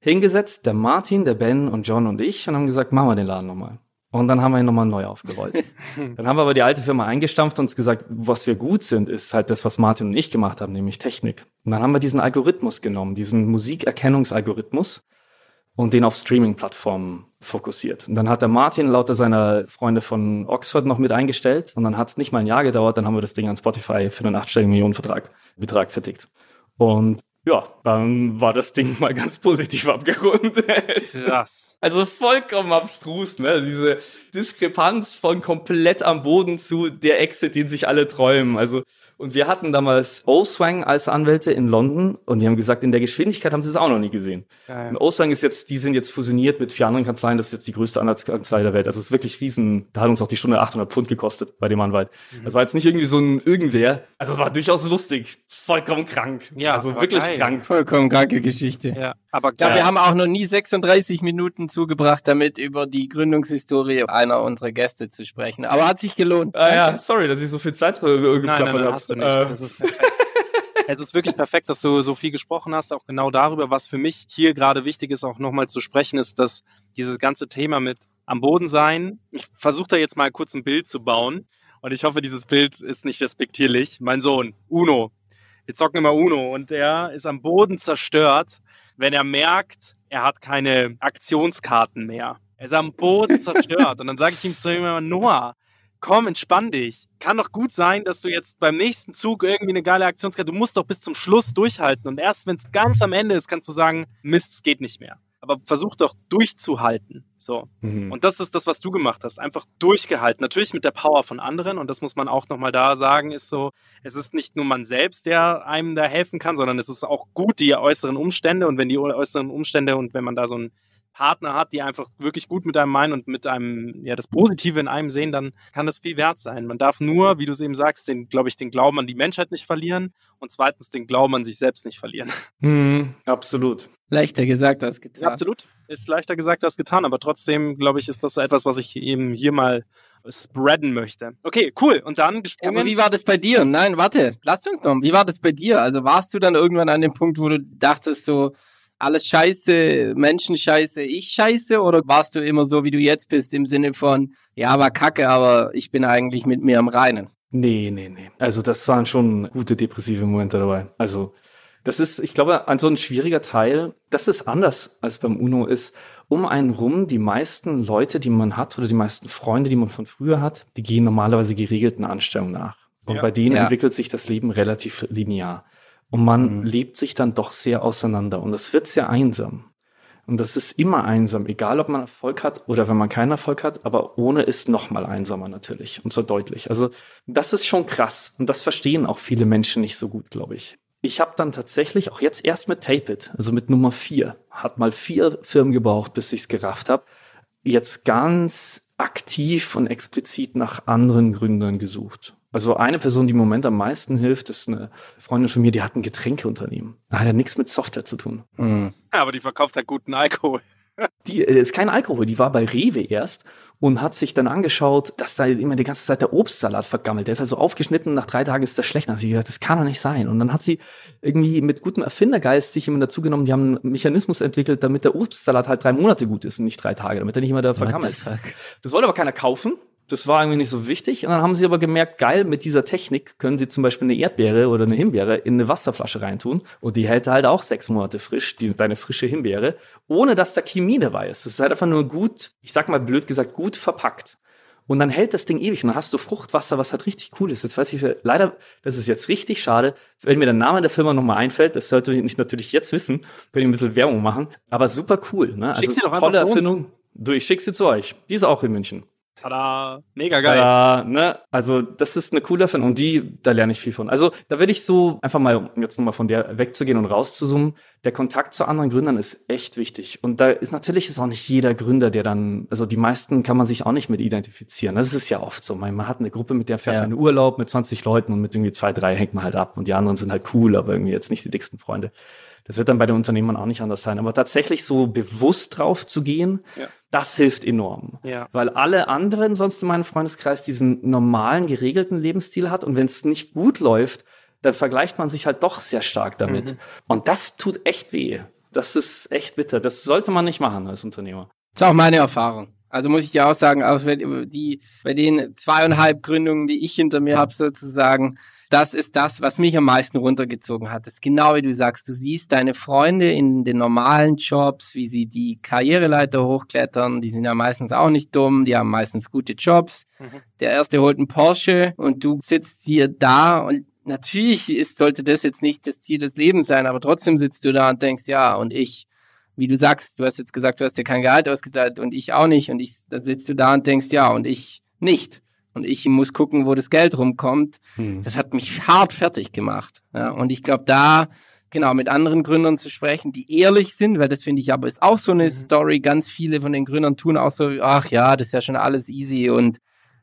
hingesetzt, der Martin, der Ben und John und ich, und haben gesagt, machen wir den Laden nochmal. Und dann haben wir ihn nochmal neu aufgerollt. dann haben wir aber die alte Firma eingestampft und uns gesagt, was wir gut sind, ist halt das, was Martin und ich gemacht haben, nämlich Technik. Und dann haben wir diesen Algorithmus genommen, diesen Musikerkennungsalgorithmus und den auf Streaming-Plattformen fokussiert. Und dann hat der Martin lauter seiner Freunde von Oxford noch mit eingestellt und dann hat es nicht mal ein Jahr gedauert, dann haben wir das Ding an Spotify für einen achtstelligen Millionenvertrag Betrag vertickt. Und ja, dann war das Ding mal ganz positiv abgerundet. Krass. Also vollkommen abstrus, ne? Diese Diskrepanz von komplett am Boden zu der Exit, den sich alle träumen. Also und wir hatten damals O-Swang als Anwälte in London und die haben gesagt, in der Geschwindigkeit haben sie es auch noch nie gesehen. Geil. Und O-Swang ist jetzt, die sind jetzt fusioniert mit vier anderen Kanzleien, das ist jetzt die größte Anwaltskanzlei der Welt. Also es ist wirklich riesen, da hat uns auch die Stunde 800 Pfund gekostet bei dem Anwalt. Mhm. Das war jetzt nicht irgendwie so ein irgendwer, also es war durchaus lustig. Vollkommen krank. Ja, also wirklich geil. krank. Vollkommen kranke Geschichte. Ja, aber. Ja, wir haben auch noch nie 36 Minuten zugebracht, damit über die Gründungshistorie einer unserer Gäste zu sprechen. Aber hat sich gelohnt. Ah, ja, sorry, dass ich so viel Zeit geklappert habe. Hast du nicht. Äh, das ist perfekt. es ist wirklich perfekt, dass du so viel gesprochen hast, auch genau darüber, was für mich hier gerade wichtig ist, auch nochmal zu sprechen, ist, dass dieses ganze Thema mit am Boden sein, ich versuche da jetzt mal kurz ein Bild zu bauen und ich hoffe, dieses Bild ist nicht respektierlich. Mein Sohn, Uno, wir zocken immer Uno und er ist am Boden zerstört, wenn er merkt, er hat keine Aktionskarten mehr. Er ist am Boden zerstört und dann sage ich ihm zu ihm immer, Noah, komm, entspann dich. Kann doch gut sein, dass du jetzt beim nächsten Zug irgendwie eine geile Aktionskarte, du musst doch bis zum Schluss durchhalten und erst wenn es ganz am Ende ist, kannst du sagen, Mist, es geht nicht mehr. Aber versuch doch durchzuhalten. So. Mhm. Und das ist das, was du gemacht hast. Einfach durchgehalten. Natürlich mit der Power von anderen. Und das muss man auch nochmal da sagen, ist so, es ist nicht nur man selbst, der einem da helfen kann, sondern es ist auch gut, die äußeren Umstände. Und wenn die äußeren Umstände und wenn man da so ein Partner hat, die einfach wirklich gut mit einem meinen und mit einem, ja, das Positive in einem sehen, dann kann das viel wert sein. Man darf nur, wie du es eben sagst, den, glaube ich, den Glauben an die Menschheit nicht verlieren und zweitens den Glauben an sich selbst nicht verlieren. Mhm, absolut. Leichter gesagt als getan. Ja, absolut. Ist leichter gesagt als getan, aber trotzdem, glaube ich, ist das etwas, was ich eben hier mal spreaden möchte. Okay, cool. Und dann gesprungen. Ja, aber wie war das bei dir? Nein, warte, lass uns noch. Wie war das bei dir? Also warst du dann irgendwann an dem Punkt, wo du dachtest so, alles scheiße, Menschen scheiße, ich scheiße? Oder warst du immer so, wie du jetzt bist, im Sinne von, ja, war kacke, aber ich bin eigentlich mit mir am Reinen? Nee, nee, nee. Also das waren schon gute depressive Momente dabei. Also das ist, ich glaube, ein so ein schwieriger Teil, das ist anders als beim UNO ist, um einen rum, die meisten Leute, die man hat oder die meisten Freunde, die man von früher hat, die gehen normalerweise geregelten Anstellungen nach. Und ja. bei denen ja. entwickelt sich das Leben relativ linear. Und man mhm. lebt sich dann doch sehr auseinander und das wird sehr einsam. Und das ist immer einsam, egal ob man Erfolg hat oder wenn man keinen Erfolg hat, aber ohne ist noch mal einsamer natürlich und so deutlich. Also das ist schon krass und das verstehen auch viele Menschen nicht so gut, glaube ich. Ich habe dann tatsächlich auch jetzt erst mit Tape It, also mit Nummer vier, hat mal vier Firmen gebraucht, bis ich es gerafft habe, jetzt ganz aktiv und explizit nach anderen Gründern gesucht. Also eine Person, die im Moment am meisten hilft, ist eine Freundin von mir, die hat ein Getränkeunternehmen. Da hat ja nichts mit Software zu tun. Mhm. Ja, aber die verkauft halt guten Alkohol. Die äh, ist kein Alkohol, die war bei Rewe erst und hat sich dann angeschaut, dass da immer die ganze Zeit der Obstsalat vergammelt. Der ist also aufgeschnitten, nach drei Tagen ist der schlecht. Dann hat sie gesagt, das kann doch nicht sein. Und dann hat sie irgendwie mit gutem Erfindergeist sich immer dazu genommen, die haben einen Mechanismus entwickelt, damit der Obstsalat halt drei Monate gut ist und nicht drei Tage, damit er nicht immer da vergammelt. Das wollte aber keiner kaufen das war irgendwie nicht so wichtig. Und dann haben sie aber gemerkt, geil, mit dieser Technik können sie zum Beispiel eine Erdbeere oder eine Himbeere in eine Wasserflasche reintun. Und die hält halt auch sechs Monate frisch, die, deine frische Himbeere, ohne dass da Chemie dabei ist. Das ist halt einfach nur gut, ich sag mal blöd gesagt, gut verpackt. Und dann hält das Ding ewig und dann hast du Fruchtwasser, was halt richtig cool ist. Jetzt weiß ich leider, das ist jetzt richtig schade, wenn mir der Name der Firma nochmal einfällt, das sollte ich natürlich jetzt wissen, können ich ein bisschen Werbung machen, aber super cool. Ne? Also tolle Erfindung. Du, ich schick sie zu euch. Die ist auch in München. Tada, mega geil. Da, ne? Also das ist eine coole Erfindung und die, da lerne ich viel von. Also da würde ich so einfach mal, um jetzt nochmal von der wegzugehen und rauszuzoomen, der Kontakt zu anderen Gründern ist echt wichtig. Und da ist natürlich ist auch nicht jeder Gründer, der dann, also die meisten kann man sich auch nicht mit identifizieren. Das ist ja oft so. Man, man hat eine Gruppe, mit der fährt Ja. man in Urlaub mit 20 Leuten und mit irgendwie zwei, drei hängt man halt ab und die anderen sind halt cool, aber irgendwie jetzt nicht die dicksten Freunde. Das wird dann bei den Unternehmern auch nicht anders sein. Aber tatsächlich so bewusst drauf zu gehen, Ja. das hilft enorm. Ja. Weil alle anderen sonst in meinem Freundeskreis diesen normalen, geregelten Lebensstil hat. Und wenn es nicht gut läuft, dann vergleicht man sich halt doch sehr stark damit. Mhm. Und das tut echt weh. Das ist echt bitter. Das sollte man nicht machen als Unternehmer. Das ist auch meine Erfahrung. Also muss ich dir auch sagen, auch die, bei den zweieinhalb Gründungen, die ich hinter mir habe, sozusagen, das ist das, was mich am meisten runtergezogen hat. Das ist genau wie du sagst, du siehst deine Freunde in den normalen Jobs, wie sie die Karriereleiter hochklettern. Die sind ja meistens auch nicht dumm, die haben meistens gute Jobs. Der erste holt einen Porsche und du sitzt hier da und natürlich ist, sollte das jetzt nicht das Ziel des Lebens sein, aber trotzdem sitzt du da und denkst, ja, und ich, wie du sagst, du hast jetzt gesagt, du hast dir kein Gehalt ausgezahlt und ich auch nicht. Und ich, dann sitzt du da und denkst, ja, und ich nicht. Und ich muss gucken, wo das Geld rumkommt. Das hat mich hart fertig gemacht. Ja, und ich glaube, da genau mit anderen Gründern zu sprechen, die ehrlich sind, weil das finde ich aber ist auch so eine Story. Ganz viele von den Gründern tun auch so, ach ja, das ist ja schon alles easy und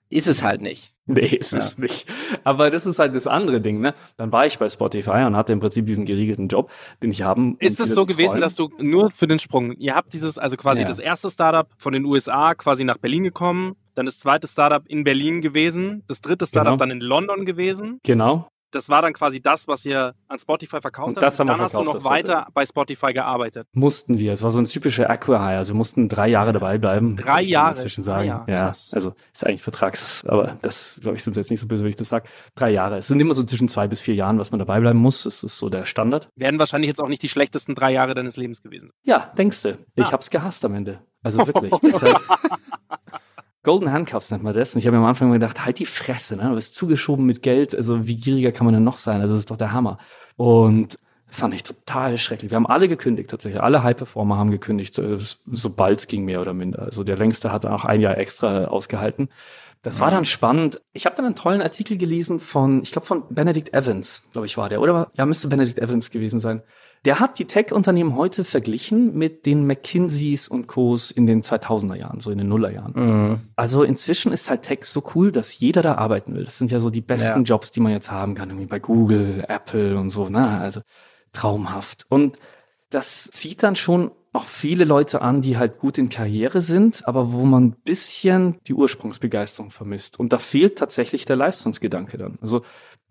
ist es halt nicht. Nee, ist es nicht. Aber das ist halt das andere Ding, ne? Dann war ich bei Spotify und hatte im Prinzip diesen geregelten Job, den ich haben. Ist es so gewesen, dass du nur für den Sprung, ihr habt dieses, also quasi Ja. das erste Startup von den USA quasi nach Berlin gekommen, dann das zweite Startup in Berlin gewesen, das dritte Startup Genau. dann in London gewesen. Genau. Das war dann quasi das, was ihr an Spotify verkauft Und habt. das haben wir dann hast du verkauft, noch weiter bei Spotify gearbeitet. Mussten wir. Es war so eine typische Acquire. Also wir mussten drei Jahre dabei bleiben. Drei Jahre? Inzwischen Ah sagen. ja, ja, krass. also ist eigentlich Vertrags, aber das, glaube ich, sind jetzt nicht so böse, wenn ich das sage. Drei Jahre. Es sind immer so zwischen zwei bis vier Jahren, was man dabei bleiben muss. Das ist so der Standard. Werden wahrscheinlich jetzt auch nicht die schlechtesten drei Jahre deines Lebens gewesen. Ja, denkst du. Ich Ah. hab's gehasst am Ende. Also wirklich. Das heißt, Golden Handcuffs nennt man das. Und ich habe mir am Anfang immer gedacht, halt die Fresse, ne? Du bist zugeschoben mit Geld. Also wie gieriger kann man denn noch sein? Also das ist doch der Hammer. Und fand ich total schrecklich. Wir haben alle gekündigt tatsächlich. Alle High-Performer haben gekündigt, so- sobald es ging, mehr oder minder. Also der längste hat auch ein Jahr extra ausgehalten. Das war dann spannend. Ich habe dann einen tollen Artikel gelesen von, ich glaube von Benedict Evans, glaube ich war der, oder? Ja, müsste Benedict Evans gewesen sein. Der hat die Tech-Unternehmen heute verglichen mit den McKinseys und Co's in den 2000er Jahren, so in den Nullerjahren. Also inzwischen ist halt Tech so cool, dass jeder da arbeiten will. Das sind ja so die besten Ja. Jobs, die man jetzt haben kann, irgendwie bei Google, Apple und so, ne? Also traumhaft. Und das zieht dann schon auch viele Leute an, die halt gut in Karriere sind, aber wo man ein bisschen die Ursprungsbegeisterung vermisst. Und da fehlt tatsächlich der Leistungsgedanke dann. Also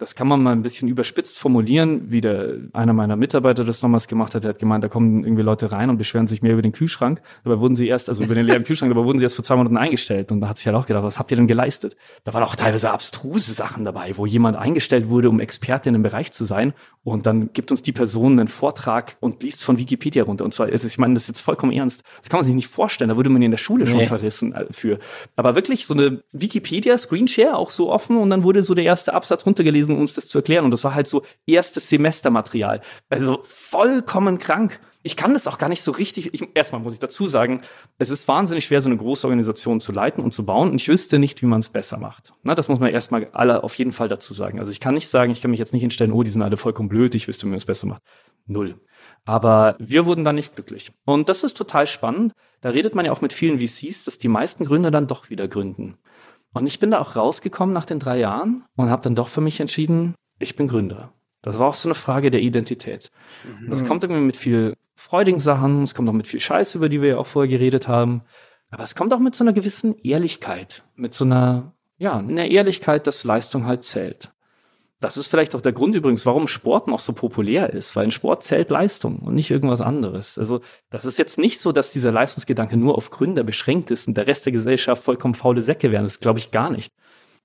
das kann man mal ein bisschen überspitzt formulieren, wie der, einer meiner Mitarbeiter das damals gemacht hat. Der hat gemeint, da kommen irgendwie Leute rein und beschweren sich mehr über den Kühlschrank. Dabei wurden sie erst, also über den leeren Kühlschrank, dabei wurden sie erst vor zwei Monaten eingestellt. Und da hat sich halt auch gedacht, was habt ihr denn geleistet? Da waren auch teilweise abstruse Sachen dabei, wo jemand eingestellt wurde, um Experte in einem Bereich zu sein. Und dann gibt uns die Person einen Vortrag und liest von Wikipedia runter. Und zwar, also ich meine, das ist jetzt vollkommen ernst. Das kann man sich nicht vorstellen. Da wurde man in der Schule schon Nee. verrissen äh, für. Aber wirklich so eine Wikipedia-Screenshare auch so offen und dann wurde so der erste Absatz runtergelesen, um uns das zu erklären. Und das war halt so erstes Semestermaterial. Also vollkommen krank. Ich kann das auch gar nicht so richtig. Ich, erstmal muss ich dazu sagen, es ist wahnsinnig schwer, so eine große Organisation zu leiten und zu bauen. Und ich wüsste nicht, wie man es besser macht. Na, das muss man erstmal alle auf jeden Fall dazu sagen. Also ich kann nicht sagen, ich kann mich jetzt nicht hinstellen, oh, die sind alle vollkommen blöd, ich wüsste, wie man es besser macht. Null. Aber wir wurden da nicht glücklich. Und das ist total spannend. Da redet man ja auch mit vielen VCs, dass die meisten Gründer dann doch wieder gründen. Und ich bin da auch rausgekommen nach den drei Jahren und habe dann doch für mich entschieden, ich bin Gründer. Das war auch so eine Frage der Identität. Und Das kommt irgendwie mit viel freudigen Sachen, es kommt auch mit viel Scheiß, über die wir ja auch vorher geredet haben. Aber es kommt auch mit so einer gewissen Ehrlichkeit, mit so einer, ja, einer Ehrlichkeit, dass Leistung halt zählt. Das ist vielleicht auch der Grund übrigens, warum Sport noch so populär ist, weil in Sport zählt Leistung und nicht irgendwas anderes. Also das ist jetzt nicht so, dass dieser Leistungsgedanke nur auf Gründer beschränkt ist und der Rest der Gesellschaft vollkommen faule Säcke wären. Das glaube ich gar nicht.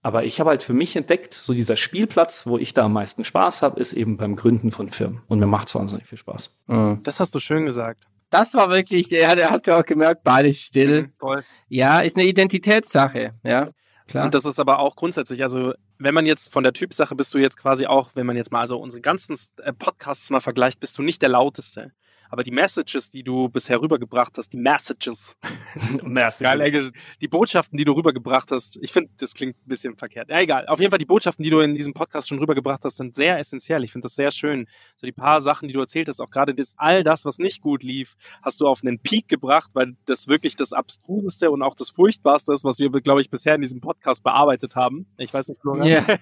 Aber ich habe halt für mich entdeckt, so dieser Spielplatz, wo ich da am meisten Spaß habe, ist eben beim Gründen von Firmen. Und mir macht es wahnsinnig viel Spaß. Das hast du schön gesagt. Das war wirklich, ja, da hast du auch gemerkt, beide still. Mhm, Voll. Ja, ist eine Identitätssache, ja. Klar. Und das ist aber auch grundsätzlich, also wenn man jetzt von der Typsache bist du jetzt quasi auch, wenn man jetzt mal also unsere ganzen äh, Podcasts mal vergleicht, bist du nicht der lauteste. Aber die Messages, die du bisher rübergebracht hast, die Messages, Englisch, die Botschaften, die du rübergebracht hast, ich finde, das klingt ein bisschen verkehrt. Ja, egal. Auf jeden Fall, die Botschaften, die du in diesem Podcast schon rübergebracht hast, sind sehr essentiell. Ich finde das sehr schön. So die paar Sachen, die du erzählt hast, auch gerade das, all das, was nicht gut lief, hast du auf einen Peak gebracht, weil das wirklich das Abstruseste und auch das Furchtbarste ist, was wir, glaube ich, bisher in diesem Podcast bearbeitet haben. Ich weiß nicht, Florian. Ja.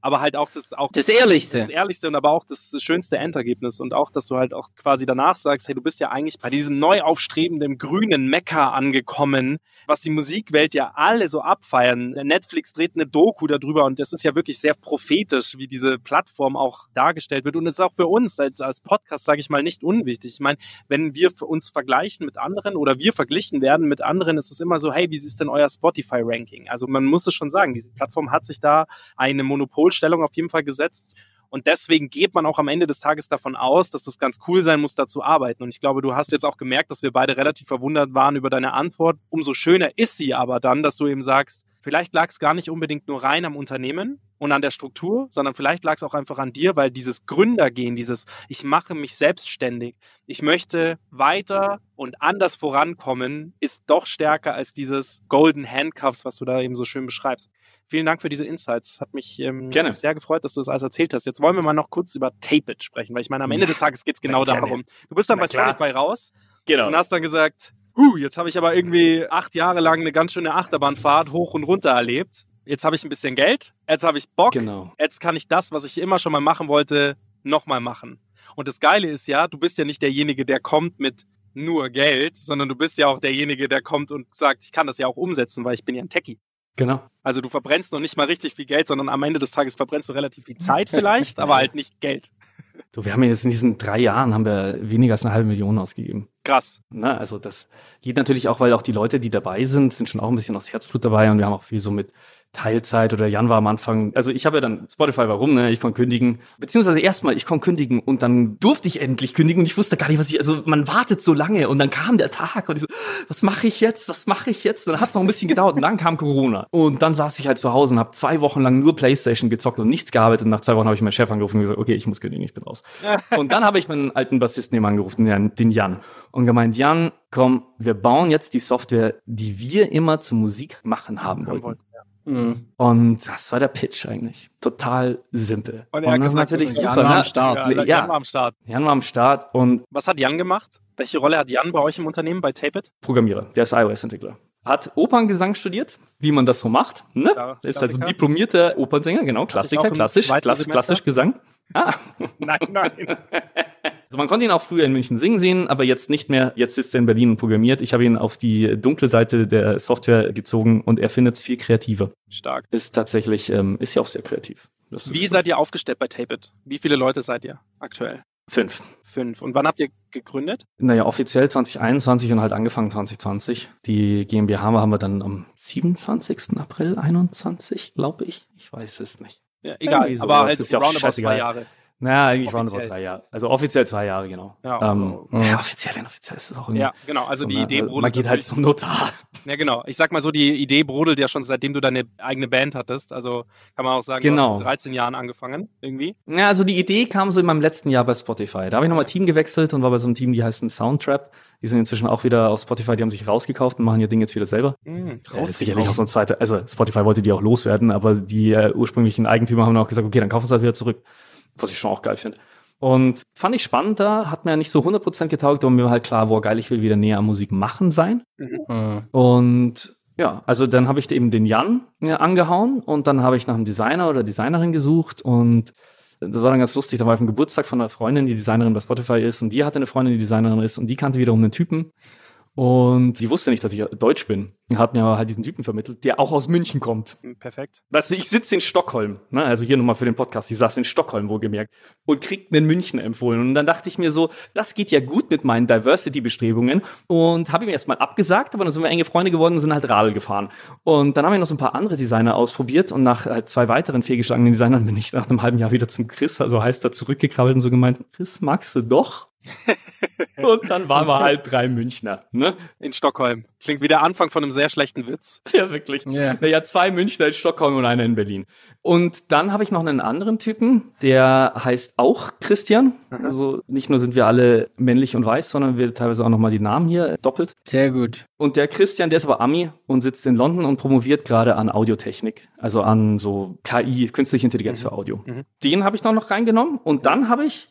aber halt auch das auch Das Ehrlichste. das Ehrlichste und aber auch das, das schönste Endergebnis und auch, dass du halt auch quasi danach sagst, hey, du bist ja eigentlich bei diesem neu aufstrebenden grünen Mekka angekommen, was die Musikwelt ja alle so abfeiern. Netflix dreht eine Doku darüber und das ist ja wirklich sehr prophetisch, wie diese Plattform auch dargestellt wird und es ist auch für uns als, als Podcast, sage ich mal, nicht unwichtig. Ich meine, wenn wir uns vergleichen mit anderen oder wir verglichen werden mit anderen, ist es immer so, hey, wie ist denn euer Spotify-Ranking? Also man muss es schon sagen, diese Plattform hat sich da eine Monopolstellung auf jeden Fall gesetzt. Und deswegen geht man auch am Ende des Tages davon aus, dass das ganz cool sein muss, da zu arbeiten. Und ich glaube, du hast jetzt auch gemerkt, dass wir beide relativ verwundert waren über deine Antwort. Umso schöner ist sie aber dann, dass du eben sagst, vielleicht lag es gar nicht unbedingt nur rein am Unternehmen und an der Struktur, sondern vielleicht lag es auch einfach an dir, weil dieses Gründergehen, dieses ich mache mich selbstständig, ich möchte weiter und anders vorankommen, ist doch stärker als dieses Golden Handcuffs, was du da eben so schön beschreibst. Vielen Dank für diese Insights. Hat mich ähm, sehr gefreut, dass du das alles erzählt hast. Jetzt wollen wir mal noch kurz über Tape It sprechen, weil ich meine, am Ende des Tages geht es genau darum. Du bist dann Na bei klar. Spotify raus Genau. und hast dann gesagt, huh, jetzt habe ich aber irgendwie acht Jahre lang eine ganz schöne Achterbahnfahrt hoch und runter erlebt. Jetzt habe ich ein bisschen Geld, jetzt habe ich Bock, Genau. jetzt kann ich das, was ich immer schon mal machen wollte, nochmal machen. Und das Geile ist ja, du bist ja nicht derjenige, der kommt mit nur Geld, sondern du bist ja auch derjenige, der kommt und sagt, ich kann das ja auch umsetzen, weil ich bin ja ein Techie. Genau. Also du verbrennst noch nicht mal richtig viel Geld, sondern am Ende des Tages verbrennst du relativ viel Zeit vielleicht, aber halt nicht Geld. Du, wir haben jetzt in diesen drei Jahren haben wir weniger als eine halbe Million ausgegeben. Krass. Ne? Also das geht natürlich auch, weil auch die Leute, die dabei sind, sind schon auch ein bisschen aus Herzblut dabei und wir haben auch viel so mit Teilzeit oder Jan war am Anfang. Also ich habe ja dann Spotify, warum, ne? Ich konnte kündigen. Beziehungsweise erstmal, ich konnte kündigen und dann durfte ich endlich kündigen und ich wusste gar nicht, was ich. Also man wartet so lange und dann kam der Tag und ich so, was mache ich jetzt? Was mache ich jetzt? Und dann hat es noch ein bisschen gedauert und dann kam Corona. Und dann saß ich halt zu Hause und habe zwei Wochen lang nur Playstation gezockt und nichts gearbeitet. Und nach zwei Wochen habe ich meinen Chef angerufen und gesagt, okay, ich muss kündigen, ich bin raus. und dann habe ich meinen alten Bassisten eben angerufen, den Jan, und gemeint, Jan, komm, wir bauen jetzt die Software, die wir immer zum Musik machen haben wollten. Mhm. Und das war der Pitch eigentlich. Total simpel. Und er hat das ist gesagt, natürlich Jan super. war am? Start. Ja, Ja. Jan war am Start. Jan war am Start und Was hat Jan gemacht? Welche Rolle hat Jan bei euch im Unternehmen, bei Tape It? Programmierer. Der ist iOS-Entwickler. Hat Operngesang studiert, wie man das so macht. Ne? Klar, ist also diplomierter Opernsänger, genau, Klassiker, klassisch, zweiten klass, Semester. klassisch Gesang. Ah, Nein, nein. Also man konnte ihn auch früher in München singen sehen, aber jetzt nicht mehr. Jetzt sitzt er in Berlin und programmiert. Ich habe ihn auf die dunkle Seite der Software gezogen und er findet es viel kreativer. Stark. Ist tatsächlich, ähm, ist ja auch sehr kreativ. Wie seid ihr aufgestellt bei Tape It? Wie viele Leute seid ihr aktuell? Fünf. Fünf. Und wann habt ihr gegründet? Naja, offiziell 2021 und halt angefangen 2020. Die GmbH haben wir dann am 27. April 21, glaube ich. Ich weiß es nicht. Ja, egal, so, aber halt ist ja auch roundabout zwei. Jahre. Naja, eigentlich waren Offiziell. aber drei Jahre. Also offiziell zwei Jahre, genau. Ja, ähm, also, ja offiziell, inoffiziell ist es auch irgendwie. Ja, genau. Also die so, Idee brodelt. Man geht halt zum Notar. Ja, genau. Ich sag mal so, die Idee brodelt ja schon seitdem du deine eigene Band hattest. Also kann man auch sagen, du Genau. hast mit 13 Jahren angefangen, irgendwie. Ja, also die Idee kam so in meinem letzten Jahr bei Spotify. Da habe ich nochmal Team gewechselt und war bei so einem Team, die heißen Soundtrap. Die sind inzwischen auch wieder aus Spotify, die haben sich rausgekauft und machen ihr Ding jetzt wieder selber. Mhm, ist sicherlich auch so ein zweiter, also Spotify wollte die auch loswerden, aber die äh, ursprünglichen Eigentümer haben auch gesagt, okay, dann kaufen wir es halt wieder zurück. Was ich schon auch geil finde. Und fand ich spannend da, hat mir ja nicht so 100% getaugt, aber mir war halt klar, wo geil, ich will wieder näher am Musik machen sein. Mhm. Und ja, also dann habe ich eben den Jan ja, angehauen und dann habe ich nach einem Designer oder Designerin gesucht und das war dann ganz lustig. Da war ich auf dem Geburtstag von einer Freundin, die Designerin bei Spotify ist und die hatte eine Freundin, die Designerin ist und die kannte wiederum einen Typen und sie wusste nicht, dass ich Deutsch bin. Hat mir aber halt diesen Typen vermittelt, der auch aus München kommt. Perfekt. Weißt du, ich sitze in Stockholm, ne? also hier nochmal für den Podcast, ich saß in Stockholm, wohlgemerkt, und kriegt einen München empfohlen. Und dann dachte ich mir so, das geht ja gut mit meinen Diversity-Bestrebungen und habe ihm erstmal abgesagt, aber dann sind wir enge Freunde geworden und sind halt Radl gefahren. Und dann haben wir noch so ein paar andere Designer ausprobiert und nach halt zwei weiteren fehlgeschlagenen Designern bin ich nach einem halben Jahr wieder zum Chris, also heißt er, zurückgekrabbelt und so gemeint, Chris, magst du doch? Und dann waren wir halt drei Münchner, ne? In Stockholm. Klingt wie der Anfang von einem sehr schlechten Witz. Ja, wirklich. Ja. Naja, zwei Münchner in Stockholm und einer in Berlin. Und dann habe ich noch einen anderen Typen, der heißt auch Christian. Also nicht nur sind wir alle männlich und weiß, sondern wir teilweise auch nochmal die Namen hier doppelt. Sehr gut. Und der Christian, der ist aber Ami und sitzt in London und promoviert gerade an Audiotechnik, also an so KI, künstliche Intelligenz für Audio. Den habe ich noch, noch reingenommen und dann habe ich,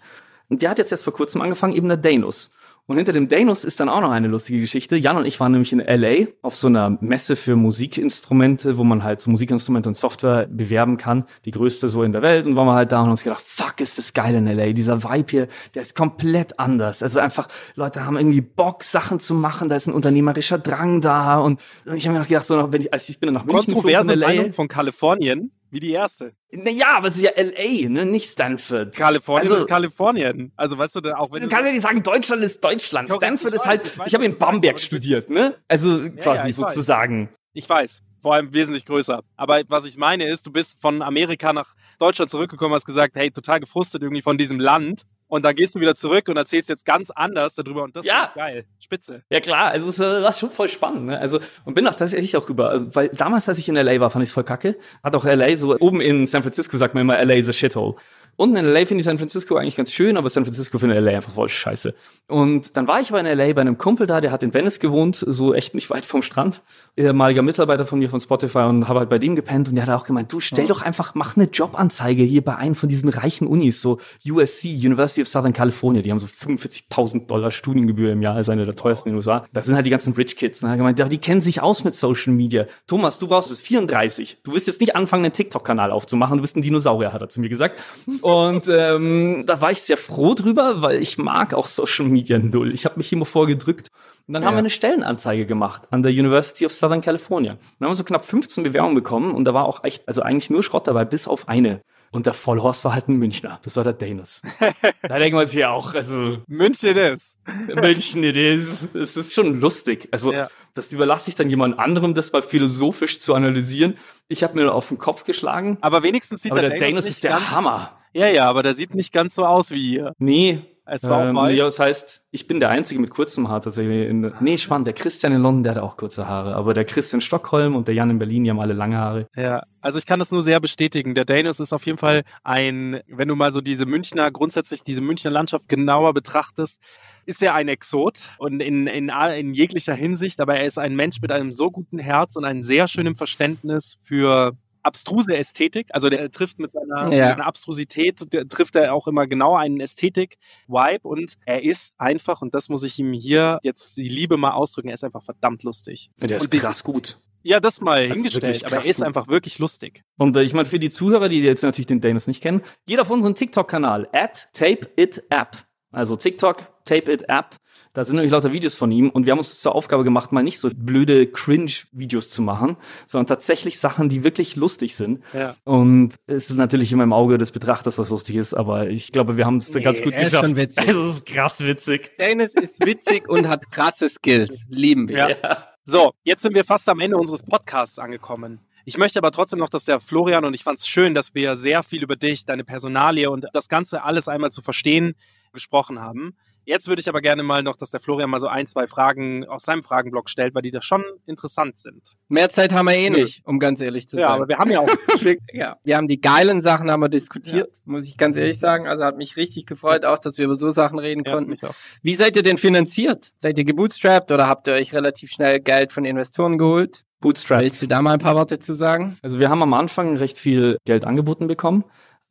und der hat jetzt erst vor kurzem angefangen, eben der Danus. Und hinter dem Danus ist dann auch noch eine lustige Geschichte. Jan und ich waren nämlich in LA auf so einer Messe für Musikinstrumente, wo man halt so Musikinstrumente und Software bewerben kann. Die größte so in der Welt. Und waren wir halt da und haben uns gedacht, fuck, ist das geil in LA. Dieser Vibe hier, der ist komplett anders. Also einfach, Leute haben irgendwie Bock, Sachen zu machen. Da ist ein unternehmerischer Drang da. Und ich habe mir noch gedacht, so, wenn ich, als ich bin dann nach München geflogen Kontroverse von LA. Meinung von Kalifornien, wie die erste. Naja, aber es ist ja LA, ne? Nicht Stanford. Kalifornien Also- ist Kalifornien. Also weißt du, da auch wenn Du du kannst ja nicht sagen, Deutschland ist Deutschland. Korrekt, Stanford ist weiß, halt, ich weiß, ich habe in Bamberg studiert, ne? Also quasi ich weiß. sozusagen. Ich weiß. Vor allem wesentlich größer. Aber was ich meine ist, du bist von Amerika nach Deutschland zurückgekommen, hast gesagt, hey, total gefrustet irgendwie von diesem Land. Und dann gehst du wieder zurück und erzählst jetzt ganz anders darüber. Und das Ja. ist geil. Spitze. Ja klar, also es äh, war schon voll spannend, ne? Also und bin auch tatsächlich auch rüber, äh, weil damals, als ich in LA war, fand ich es voll kacke. Hat auch LA so oben in San Francisco sagt man immer, LA is a shithole. Unten in LA finde ich San Francisco eigentlich ganz schön, aber San Francisco finde LA einfach voll scheiße. Und dann war ich aber in LA bei einem Kumpel da, der hat in Venice gewohnt, so echt nicht weit vom Strand. Ehemaliger Mitarbeiter von mir von Spotify und habe halt bei dem gepennt und der hat auch gemeint, du stell doch einfach, mach eine Jobanzeige hier bei einem von diesen reichen Unis, so USC, University of Southern California, die haben so 45.000 Dollar Studiengebühr im Jahr, ist eine der teuersten in den USA. Das sind halt die ganzen Rich Kids. Und er hat gemeint, ja, die kennen sich aus mit Social Media. Thomas, du brauchst bis 34. Du wirst jetzt nicht anfangen, einen TikTok-Kanal aufzumachen. Du bist ein Dinosaurier, hat er zu mir gesagt. Und ähm, da war ich sehr froh drüber, weil ich mag auch Social Media null. Ich habe mich immer vorgedrückt. Und dann haben wir eine Stellenanzeige gemacht an der University of Southern California. Dann haben wir so knapp 15 Bewerbungen bekommen und da war auch echt, also eigentlich nur Schrott dabei, bis auf eine. Und der Vollhorst war halt ein Münchner. Das war der Danis. da denken wir sich ja auch, also München ist. München, das ist, das ist schon lustig. Also Ja. das überlasse ich dann jemand anderem, das mal philosophisch zu analysieren. Ich habe mir auf den Kopf geschlagen. Aber wenigstens sieht Aber der Daniels Danis ist der Hammer. Ja, ja, aber der sieht nicht ganz so aus wie ihr. Nee. Es war auch ähm, weiß. Ja, das heißt, ich bin der Einzige mit kurzem Haar tatsächlich. In, nee, spannend. Der Christian in London, der hat auch kurze Haare. Aber der Chris in Stockholm und der Jan in Berlin, die haben alle lange Haare. Ja, also ich kann das nur sehr bestätigen. Der Danis ist auf jeden Fall ein, wenn du mal so diese Münchner, grundsätzlich diese Münchner Landschaft genauer betrachtest, ist er ein Exot und in, in, in jeglicher Hinsicht, aber er ist ein Mensch mit einem so guten Herz und einem sehr schönen Verständnis für abstruse Ästhetik. Also der trifft mit seiner, Ja. mit seiner Abstrusität, der trifft er auch immer genau einen Ästhetik-Vibe und er ist einfach, und das muss ich ihm hier jetzt die Liebe mal ausdrücken, er ist einfach verdammt lustig. Der ist Und die- krass gut. Ja, das mal Also hingestellt, aber er ist gut. einfach wirklich lustig. Und äh, ich meine, für die Zuhörer, die jetzt natürlich den Danis nicht kennen, geht auf unseren TikTok-Kanal, at TapeItApp. Also TikTok, TapeItApp. Da sind nämlich lauter Videos von ihm und wir haben uns zur Aufgabe gemacht, mal nicht so blöde Cringe-Videos zu machen, sondern tatsächlich Sachen, die wirklich lustig sind. Ja. Und es ist natürlich immer im Auge des Betrachters, was lustig ist, aber ich glaube, wir haben es Nee, ganz gut er ist geschafft. schon witzig. Also, es ist krass witzig. Dennis ist witzig und hat krasse Skills. Lieben wir. Ja. So, jetzt sind wir fast am Ende unseres Podcasts angekommen. Ich möchte aber trotzdem noch, dass der Florian und ich fand es schön, dass wir sehr viel über dich, deine Personalie und das Ganze alles einmal zu verstehen gesprochen haben. Jetzt würde ich aber gerne mal noch, dass der Florian mal so ein, zwei Fragen aus seinem Fragenblock stellt, weil die da schon interessant sind. Mehr Zeit haben wir eh Nö. nicht, um ganz ehrlich zu Ja, sein. aber wir haben ja auch. wir, ja, wir haben die geilen Sachen haben wir diskutiert, muss ich ganz ehrlich sagen. Also hat mich richtig gefreut, auch, dass wir über so Sachen reden ja, konnten. mich auch. Wie seid ihr denn finanziert? Seid ihr gebootstrapped oder habt ihr euch relativ schnell Geld von Investoren geholt? Bootstrap. Willst du da mal ein paar Worte zu sagen? Also wir haben am Anfang recht viel Geld angeboten bekommen.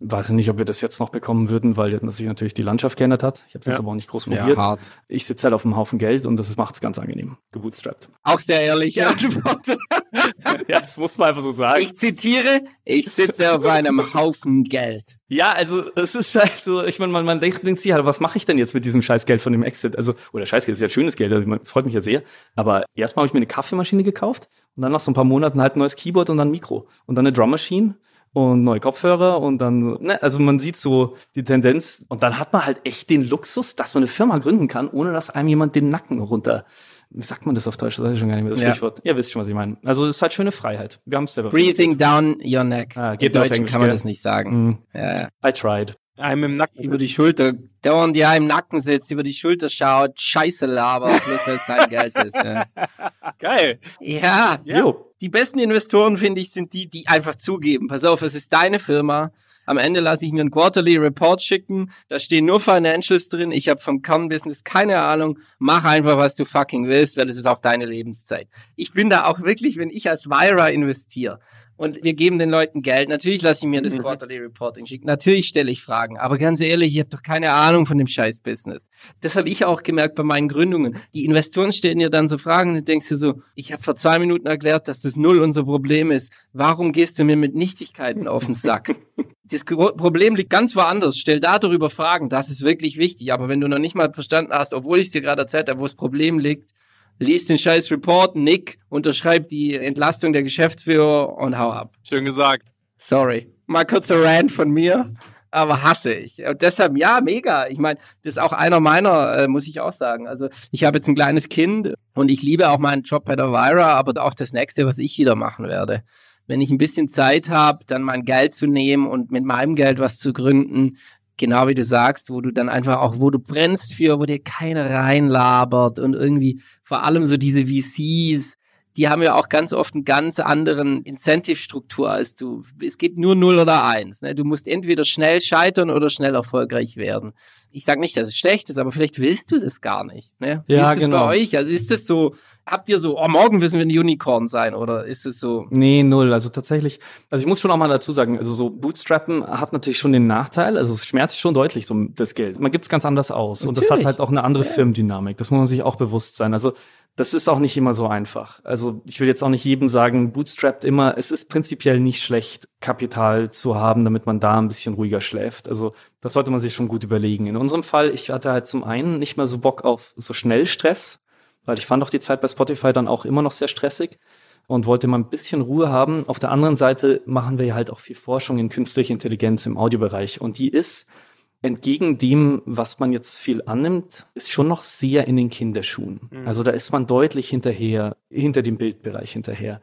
Weiß nicht, ob wir das jetzt noch bekommen würden, weil sich natürlich die Landschaft geändert hat. Ich habe es Ja. jetzt aber auch nicht groß probiert. hart. ich sitze halt auf einem Haufen Geld und das macht es ganz angenehm. Gebootstrapped. Auch sehr ehrliche Antwort. ja, das muss man einfach so sagen. Ich zitiere, ich sitze auf einem Haufen Geld. ja, also es ist halt so, ich meine, man, man denkt, denkt sich halt, was mache ich denn jetzt mit diesem Scheißgeld von dem Exit? Also, oder Scheißgeld ist ja schönes Geld, also, das freut mich ja sehr. Aber erstmal habe ich mir eine Kaffeemaschine gekauft und dann nach so ein paar Monaten halt ein neues Keyboard und dann ein Mikro und dann eine Drum Machine und neue Kopfhörer und dann, ne, also man sieht so die Tendenz und dann hat man halt echt den Luxus, dass man eine Firma gründen kann, ohne dass einem jemand den Nacken runter, wie sagt man das auf Deutsch? Das weiß ich schon gar nicht mehr, das Ja. Sprichwort. Ihr wisst schon, was ich meine. Also es ist halt schöne Freiheit. Wir haben es selber. Breathing down your neck. Ah, geht Im Deutschen Englisch, kann man gell? das nicht sagen. Mm, Ja, ja. I tried. Einem im Nacken. Über die Schulter, dauernd ja im Nacken sitzt, über die Schulter schaut, Scheiße labert, bloß weil es sein Geld ist. Ja. Geil. ja, Ja. Jo. die besten Investoren, finde ich, sind die, die einfach zugeben. Pass auf, es ist deine Firma. Am Ende lasse ich mir einen Quarterly Report schicken. Da stehen nur Financials drin. Ich habe vom Kernbusiness keine Ahnung. Mach einfach, was du fucking willst, weil es ist auch deine Lebenszeit. Ich bin da auch wirklich, wenn ich als Vira investiere und wir geben den Leuten Geld, natürlich lasse ich mir das Quarterly Reporting schicken. Natürlich stelle ich Fragen. Aber ganz ehrlich, ich habe doch keine Ahnung von dem Scheiß-Business. Das habe ich auch gemerkt bei meinen Gründungen. Die Investoren stellen dir dann so Fragen und du denkst dir so, ich habe vor zwei Minuten erklärt, dass das null unser Problem ist. Warum gehst du mir mit Nichtigkeiten auf den Sack? Das Problem liegt ganz woanders. Stell da darüber Fragen. Das ist wirklich wichtig. Aber wenn du noch nicht mal verstanden hast, obwohl ich es dir gerade erzählt habe, wo das Problem liegt, lies den scheiß Report, nick, unterschreib die Entlastung der Geschäftsführer und hau ab. Schön gesagt. Sorry. Mal kurzer Rant von mir, aber hasse ich. Und deshalb, ja, mega. Ich meine, das ist auch einer meiner, äh, muss ich auch sagen. Also ich habe jetzt ein kleines Kind und ich liebe auch meinen Job bei der Vira, aber auch das nächste, was ich wieder machen werde. Wenn ich ein bisschen Zeit habe, dann mein Geld zu nehmen und mit meinem Geld was zu gründen, genau wie du sagst, wo du dann einfach auch, wo du brennst für, wo dir keiner reinlabert und irgendwie vor allem so diese VCs, die haben ja auch ganz oft einen ganz anderen Incentive-Struktur als du. Es geht nur 0 oder 1. Ne? Du musst entweder schnell scheitern oder schnell erfolgreich werden. Ich sage nicht, dass es schlecht ist, aber vielleicht willst du es gar nicht. Ne? Wie Ja, ist es genau. bei euch? Also ist es so, habt ihr so, oh, morgen müssen wir ein Unicorn sein oder ist es so, Nee, null. Also tatsächlich, also ich muss schon auch mal dazu sagen, also so Bootstrappen hat natürlich schon den Nachteil, also es schmerzt schon deutlich so das Geld. Man gibt es ganz anders aus und das hat Natürlich. halt auch eine andere Firmendynamik. Das muss man sich auch bewusst sein. Also das ist auch nicht immer so einfach. Also ich will jetzt auch nicht jedem sagen, bootstrapped immer. Es ist prinzipiell nicht schlecht, Kapital zu haben, damit man da ein bisschen ruhiger schläft. Also das sollte man sich schon gut überlegen. In unserem Fall, ich hatte halt zum einen nicht mehr so Bock auf so schnell Stress, weil ich fand auch die Zeit bei Spotify dann auch immer noch sehr stressig und wollte mal ein bisschen Ruhe haben. Auf der anderen Seite machen wir ja halt auch viel Forschung in künstliche Intelligenz im Audiobereich und die ist entgegen dem, was man jetzt viel annimmt, ist schon noch sehr in den Kinderschuhen. Also da ist man deutlich hinterher, hinter dem Bildbereich hinterher.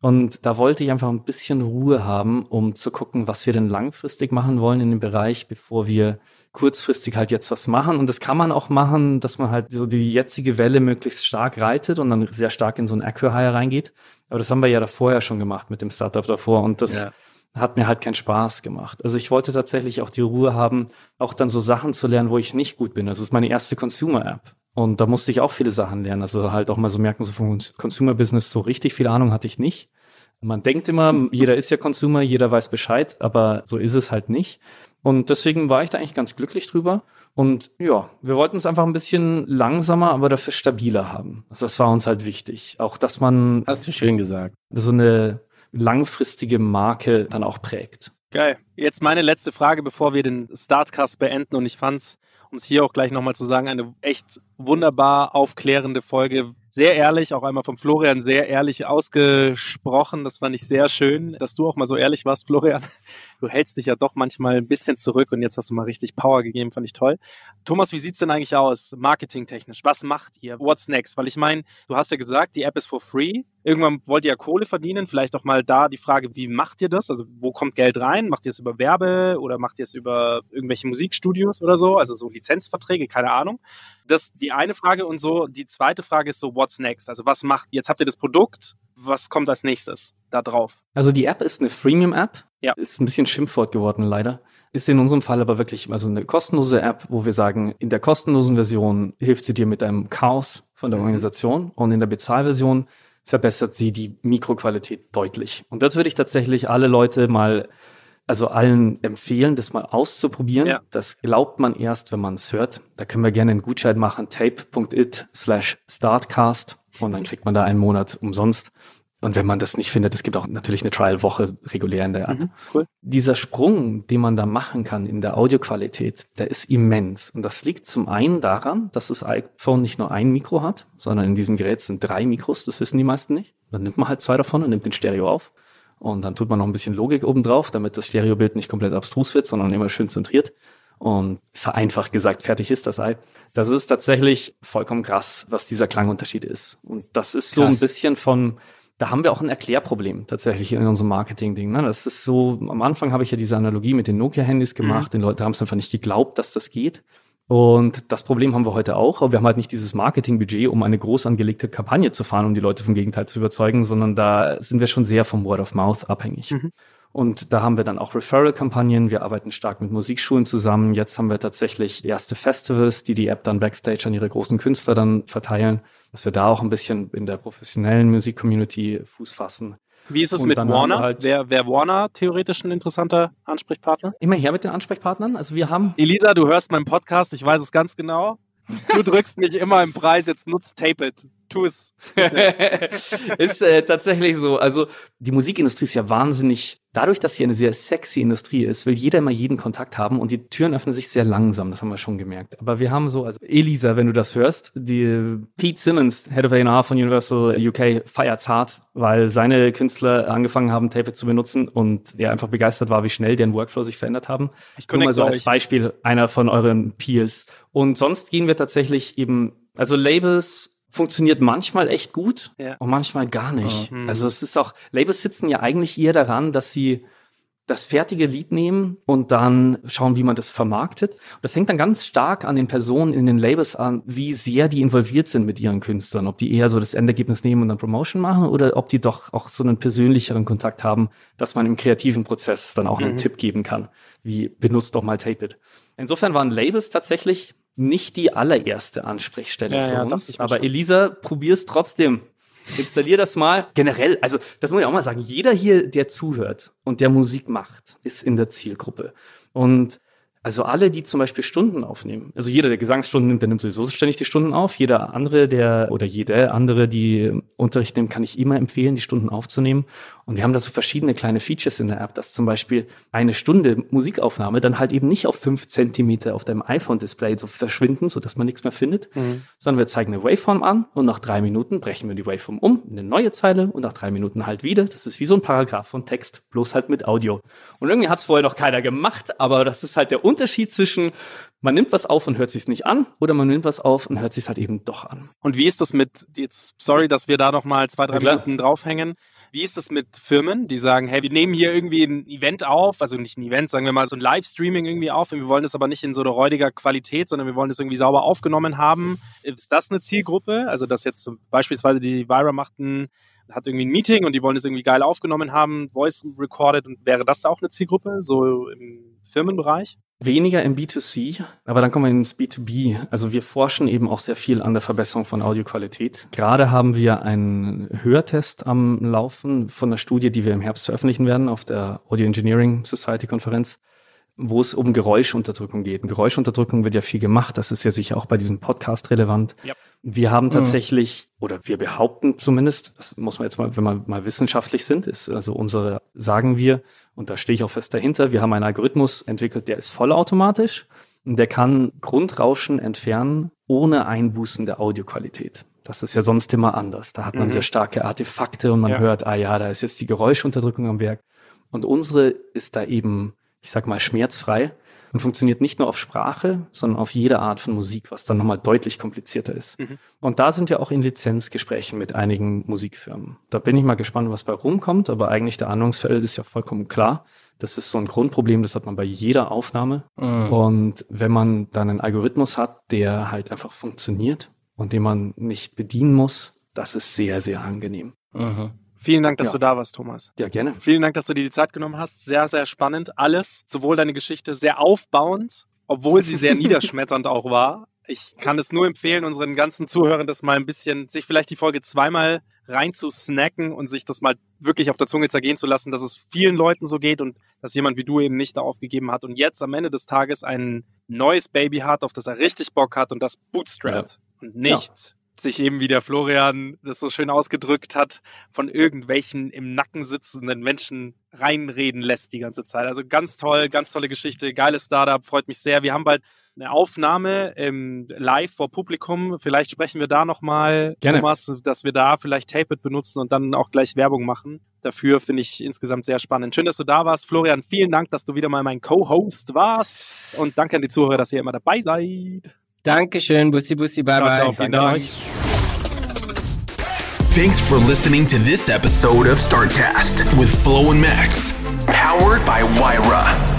Und da wollte ich einfach ein bisschen Ruhe haben, um zu gucken, was wir denn langfristig machen wollen in dem Bereich, bevor wir kurzfristig halt jetzt was machen. Und das kann man auch machen, dass man halt so die jetzige Welle möglichst stark reitet und dann sehr stark in so ein Acquire reingeht. Aber das haben wir ja davor ja schon gemacht mit dem Startup davor. Und das Ja. Hat mir halt keinen Spaß gemacht. Also ich wollte tatsächlich auch die Ruhe haben, auch dann so Sachen zu lernen, wo ich nicht gut bin. Das ist meine erste Consumer-App. Und da musste ich auch viele Sachen lernen. Also halt auch mal so merken, so vom Consumer-Business so richtig viel Ahnung hatte ich nicht. Man denkt immer, jeder ist ja Consumer, jeder weiß Bescheid, aber so ist es halt nicht. Und deswegen war ich da eigentlich ganz glücklich drüber. Und ja, wir wollten es einfach ein bisschen langsamer, aber dafür stabiler haben. Also das war uns halt wichtig. Auch, dass man hast du schön gesagt. so eine langfristige Marke dann auch prägt. Geil. Jetzt meine letzte Frage, bevor wir den Startcast beenden. Und ich fand's, um es hier auch gleich nochmal zu sagen, eine echt wunderbar aufklärende Folge. Sehr ehrlich, auch einmal vom Florian sehr ehrlich ausgesprochen. Das fand ich sehr schön, dass du auch mal so ehrlich warst, Florian. Du hältst dich ja doch manchmal ein bisschen zurück und jetzt hast du mal richtig Power gegeben, fand ich toll. Thomas, wie sieht's denn eigentlich aus, marketingtechnisch? Was macht ihr? What's next? Weil ich meine, du hast ja gesagt, die App ist for free. Irgendwann wollt ihr ja Kohle verdienen. Vielleicht auch mal da die Frage, wie macht ihr das? Also wo kommt Geld rein? Macht ihr es über Werbe oder macht ihr es über irgendwelche Musikstudios oder so? Also so Lizenzverträge, keine Ahnung. Das ist die eine Frage und so. Die zweite Frage ist so, what's next? Also was macht, jetzt habt ihr das Produkt, was kommt als nächstes da drauf? Also die App ist eine Freemium-App. Ja. Ist ein bisschen Schimpfwort geworden, leider. Ist in unserem Fall aber wirklich also eine kostenlose App, wo wir sagen, in der kostenlosen Version hilft sie dir mit einem Chaos von der Organisation und in der Bezahlversion verbessert sie die Mikroqualität deutlich. Und das würde ich tatsächlich alle Leute mal, also allen empfehlen, das mal auszuprobieren. Ja. Das glaubt man erst, wenn man es hört. Da können wir gerne einen Gutschein machen, tape.it slash startcast und dann kriegt man da einen Monat umsonst. Und wenn man das nicht findet, es gibt auch natürlich eine Trial-Woche regulär in der App. cool. Dieser Sprung, den man da machen kann in der Audioqualität, der ist immens. Und das liegt zum einen daran, dass das iPhone nicht nur ein Mikro hat, sondern in diesem Gerät sind drei Mikros, das wissen die meisten nicht. Dann nimmt man halt zwei davon und nimmt den Stereo auf. Und dann tut man noch ein bisschen Logik obendrauf, damit das Stereobild nicht komplett abstrus wird, sondern immer schön zentriert. Und vereinfacht gesagt, fertig ist das Ei. Das ist tatsächlich vollkommen krass, was dieser Klangunterschied ist. Und das ist so ein Krass. bisschen von da haben wir auch ein Erklärproblem tatsächlich in unserem Marketing-Ding. Ne? Das ist so, am Anfang habe ich ja diese Analogie mit den Nokia-Handys gemacht. Mhm. Die Leute haben es einfach nicht geglaubt, dass das geht. Und das Problem haben wir heute auch, aber wir haben halt nicht dieses Marketingbudget, um eine groß angelegte Kampagne zu fahren, um die Leute vom Gegenteil zu überzeugen, sondern da sind wir schon sehr vom Word of Mouth abhängig. Mhm. Und da haben wir dann auch Referral-Kampagnen. Wir arbeiten stark mit Musikschulen zusammen. Jetzt haben wir tatsächlich erste Festivals, die die App dann backstage an ihre großen Künstler dann verteilen, dass wir da auch ein bisschen in der professionellen Musik-Community Fuß fassen. Wie ist es mit Warner? Halt Wäre wär Warner theoretisch ein interessanter Ansprechpartner? Immer her mit den Ansprechpartnern. Also wir haben. Elisa, du hörst meinen Podcast, ich weiß es ganz genau. Du drückst mich immer im Preis, jetzt nutzt Tape It. Tu es. ist äh, tatsächlich so. Also die Musikindustrie ist ja wahnsinnig dadurch, dass sie eine sehr sexy Industrie ist, will jeder immer jeden Kontakt haben und die Türen öffnen sich sehr langsam, das haben wir schon gemerkt. Aber wir haben so, also Elisa, wenn du das hörst, die Pete Simmons, Head of A&R von Universal UK, feiert's hart, weil seine Künstler angefangen haben, Tape zu benutzen und er einfach begeistert war, wie schnell deren Workflow sich verändert haben. Ich Nur mal so als Beispiel einer von euren Peers. Und sonst gehen wir tatsächlich eben, also Labels funktioniert manchmal echt gut ja. und manchmal gar nicht. Mhm. Also es ist auch, Labels sitzen ja eigentlich eher daran, dass sie das fertige Lied nehmen und dann schauen, wie man das vermarktet. Und das hängt dann ganz stark an den Personen in den Labels an, wie sehr die involviert sind mit ihren Künstlern. Ob die eher so das Endergebnis nehmen und dann Promotion machen oder ob die doch auch so einen persönlicheren Kontakt haben, dass man im kreativen Prozess dann auch einen mhm. Tipp geben kann, wie benutzt doch mal Tape It. Insofern waren Labels tatsächlich nicht die allererste Ansprechstelle ja, für ja, uns. Aber schon. Elisa, probier's trotzdem. Installier das mal. Generell, also das muss ich auch mal sagen, jeder hier, der zuhört und der Musik macht, ist in der Zielgruppe. Und also alle, die zum Beispiel Stunden aufnehmen, also jeder, der Gesangsstunden nimmt, der nimmt sowieso ständig die Stunden auf. Jeder andere, der oder jede andere, die Unterricht nimmt, kann ich immer empfehlen, die Stunden aufzunehmen. Und wir haben da so verschiedene kleine Features in der App, dass zum Beispiel eine Stunde Musikaufnahme dann halt eben nicht auf fünf Zentimeter auf deinem iPhone-Display so verschwinden, sodass man nichts mehr findet, mhm. sondern wir zeigen eine Waveform an und nach drei Minuten brechen wir die Waveform um, in eine neue Zeile und nach drei Minuten halt wieder. Das ist wie so ein Paragraph von Text, bloß halt mit Audio. Und irgendwie hat es vorher noch keiner gemacht, aber das ist halt der Unterschied zwischen man nimmt was auf und hört sich's nicht an oder man nimmt was auf und hört sich's halt eben doch an. Und wie ist das mit jetzt sorry, dass wir da noch mal zwei drei Minuten draufhängen. Wie ist das mit Firmen, die sagen, hey, wir nehmen hier irgendwie ein Event auf, also nicht ein Event, sagen wir mal so ein Livestreaming irgendwie auf und wir wollen das aber nicht in so einer räudiger Qualität, sondern wir wollen das irgendwie sauber aufgenommen haben. Ist das eine Zielgruppe? Also dass jetzt beispielsweise die Vira macht ein hat irgendwie ein Meeting und die wollen das irgendwie geil aufgenommen haben, Voice recorded und wäre das auch eine Zielgruppe, so im Firmenbereich? Weniger im B2C, aber dann kommen wir ins B2B. Also wir forschen eben auch sehr viel an der Verbesserung von Audioqualität. Gerade haben wir einen Hörtest am Laufen von einer Studie, die wir im Herbst veröffentlichen werden auf der Audio Engineering Society Konferenz wo es um Geräuschunterdrückung geht. Und Geräuschunterdrückung wird ja viel gemacht. Das ist ja sicher auch bei diesem Podcast relevant. Ja. Wir haben mhm. tatsächlich, mhm. oder wir behaupten zumindest, das muss man jetzt mal, wenn wir mal wissenschaftlich sind, ist also unsere, sagen wir, und da stehe ich auch fest dahinter, wir haben einen Algorithmus entwickelt, der ist vollautomatisch und der kann Grundrauschen entfernen ohne Einbußen der Audioqualität. Das ist ja sonst immer anders. Da hat man mhm. sehr starke Artefakte und man ja. hört, ah ja, da ist jetzt die Geräuschunterdrückung am Werk. Und unsere ist da eben ich sag mal, schmerzfrei und funktioniert nicht nur auf Sprache, sondern auf jede Art von Musik, was dann nochmal deutlich komplizierter ist. Mhm. Und da sind wir auch in Lizenzgesprächen mit einigen Musikfirmen. Da bin ich mal gespannt, was bei rumkommt, aber eigentlich der Anwendungsfeld ist ja vollkommen klar. Das ist so ein Grundproblem, das hat man bei jeder Aufnahme. Mhm. Und wenn man dann einen Algorithmus hat, der halt einfach funktioniert und den man nicht bedienen muss, das ist sehr, sehr angenehm. Mhm. Vielen Dank, dass ja. du da warst, Thomas. Ja, gerne. Vielen Dank, dass du dir die Zeit genommen hast. Sehr, sehr spannend. Alles, sowohl deine Geschichte sehr aufbauend, obwohl sie sehr niederschmetternd auch war. Ich kann es nur empfehlen, unseren ganzen Zuhörern das mal ein bisschen, sich vielleicht die Folge zweimal rein zu snacken und sich das mal wirklich auf der Zunge zergehen zu lassen, dass es vielen Leuten so geht und dass jemand wie du eben nicht da aufgegeben hat und jetzt am Ende des Tages ein neues Baby hat, auf das er richtig Bock hat und das bootstrapped ja. und nicht sich eben, wie der Florian das so schön ausgedrückt hat, von irgendwelchen im Nacken sitzenden Menschen reinreden lässt die ganze Zeit. Also ganz toll, ganz tolle Geschichte, geiles Startup, freut mich sehr. Wir haben bald eine Aufnahme ähm, live vor Publikum. Vielleicht sprechen wir da nochmal, Thomas, dass wir da vielleicht Tape It benutzen und dann auch gleich Werbung machen. Dafür finde ich insgesamt sehr spannend. Schön, dass du da warst. Florian, vielen Dank, dass du wieder mal mein Co-Host warst. Und danke an die Zuhörer, dass ihr immer dabei seid. Dankeschön, Bussi Bussi, bye ciao, bye. Ciao, vielen Thanks for listening to this episode of Startcast with Flo and Max, powered by Wyra.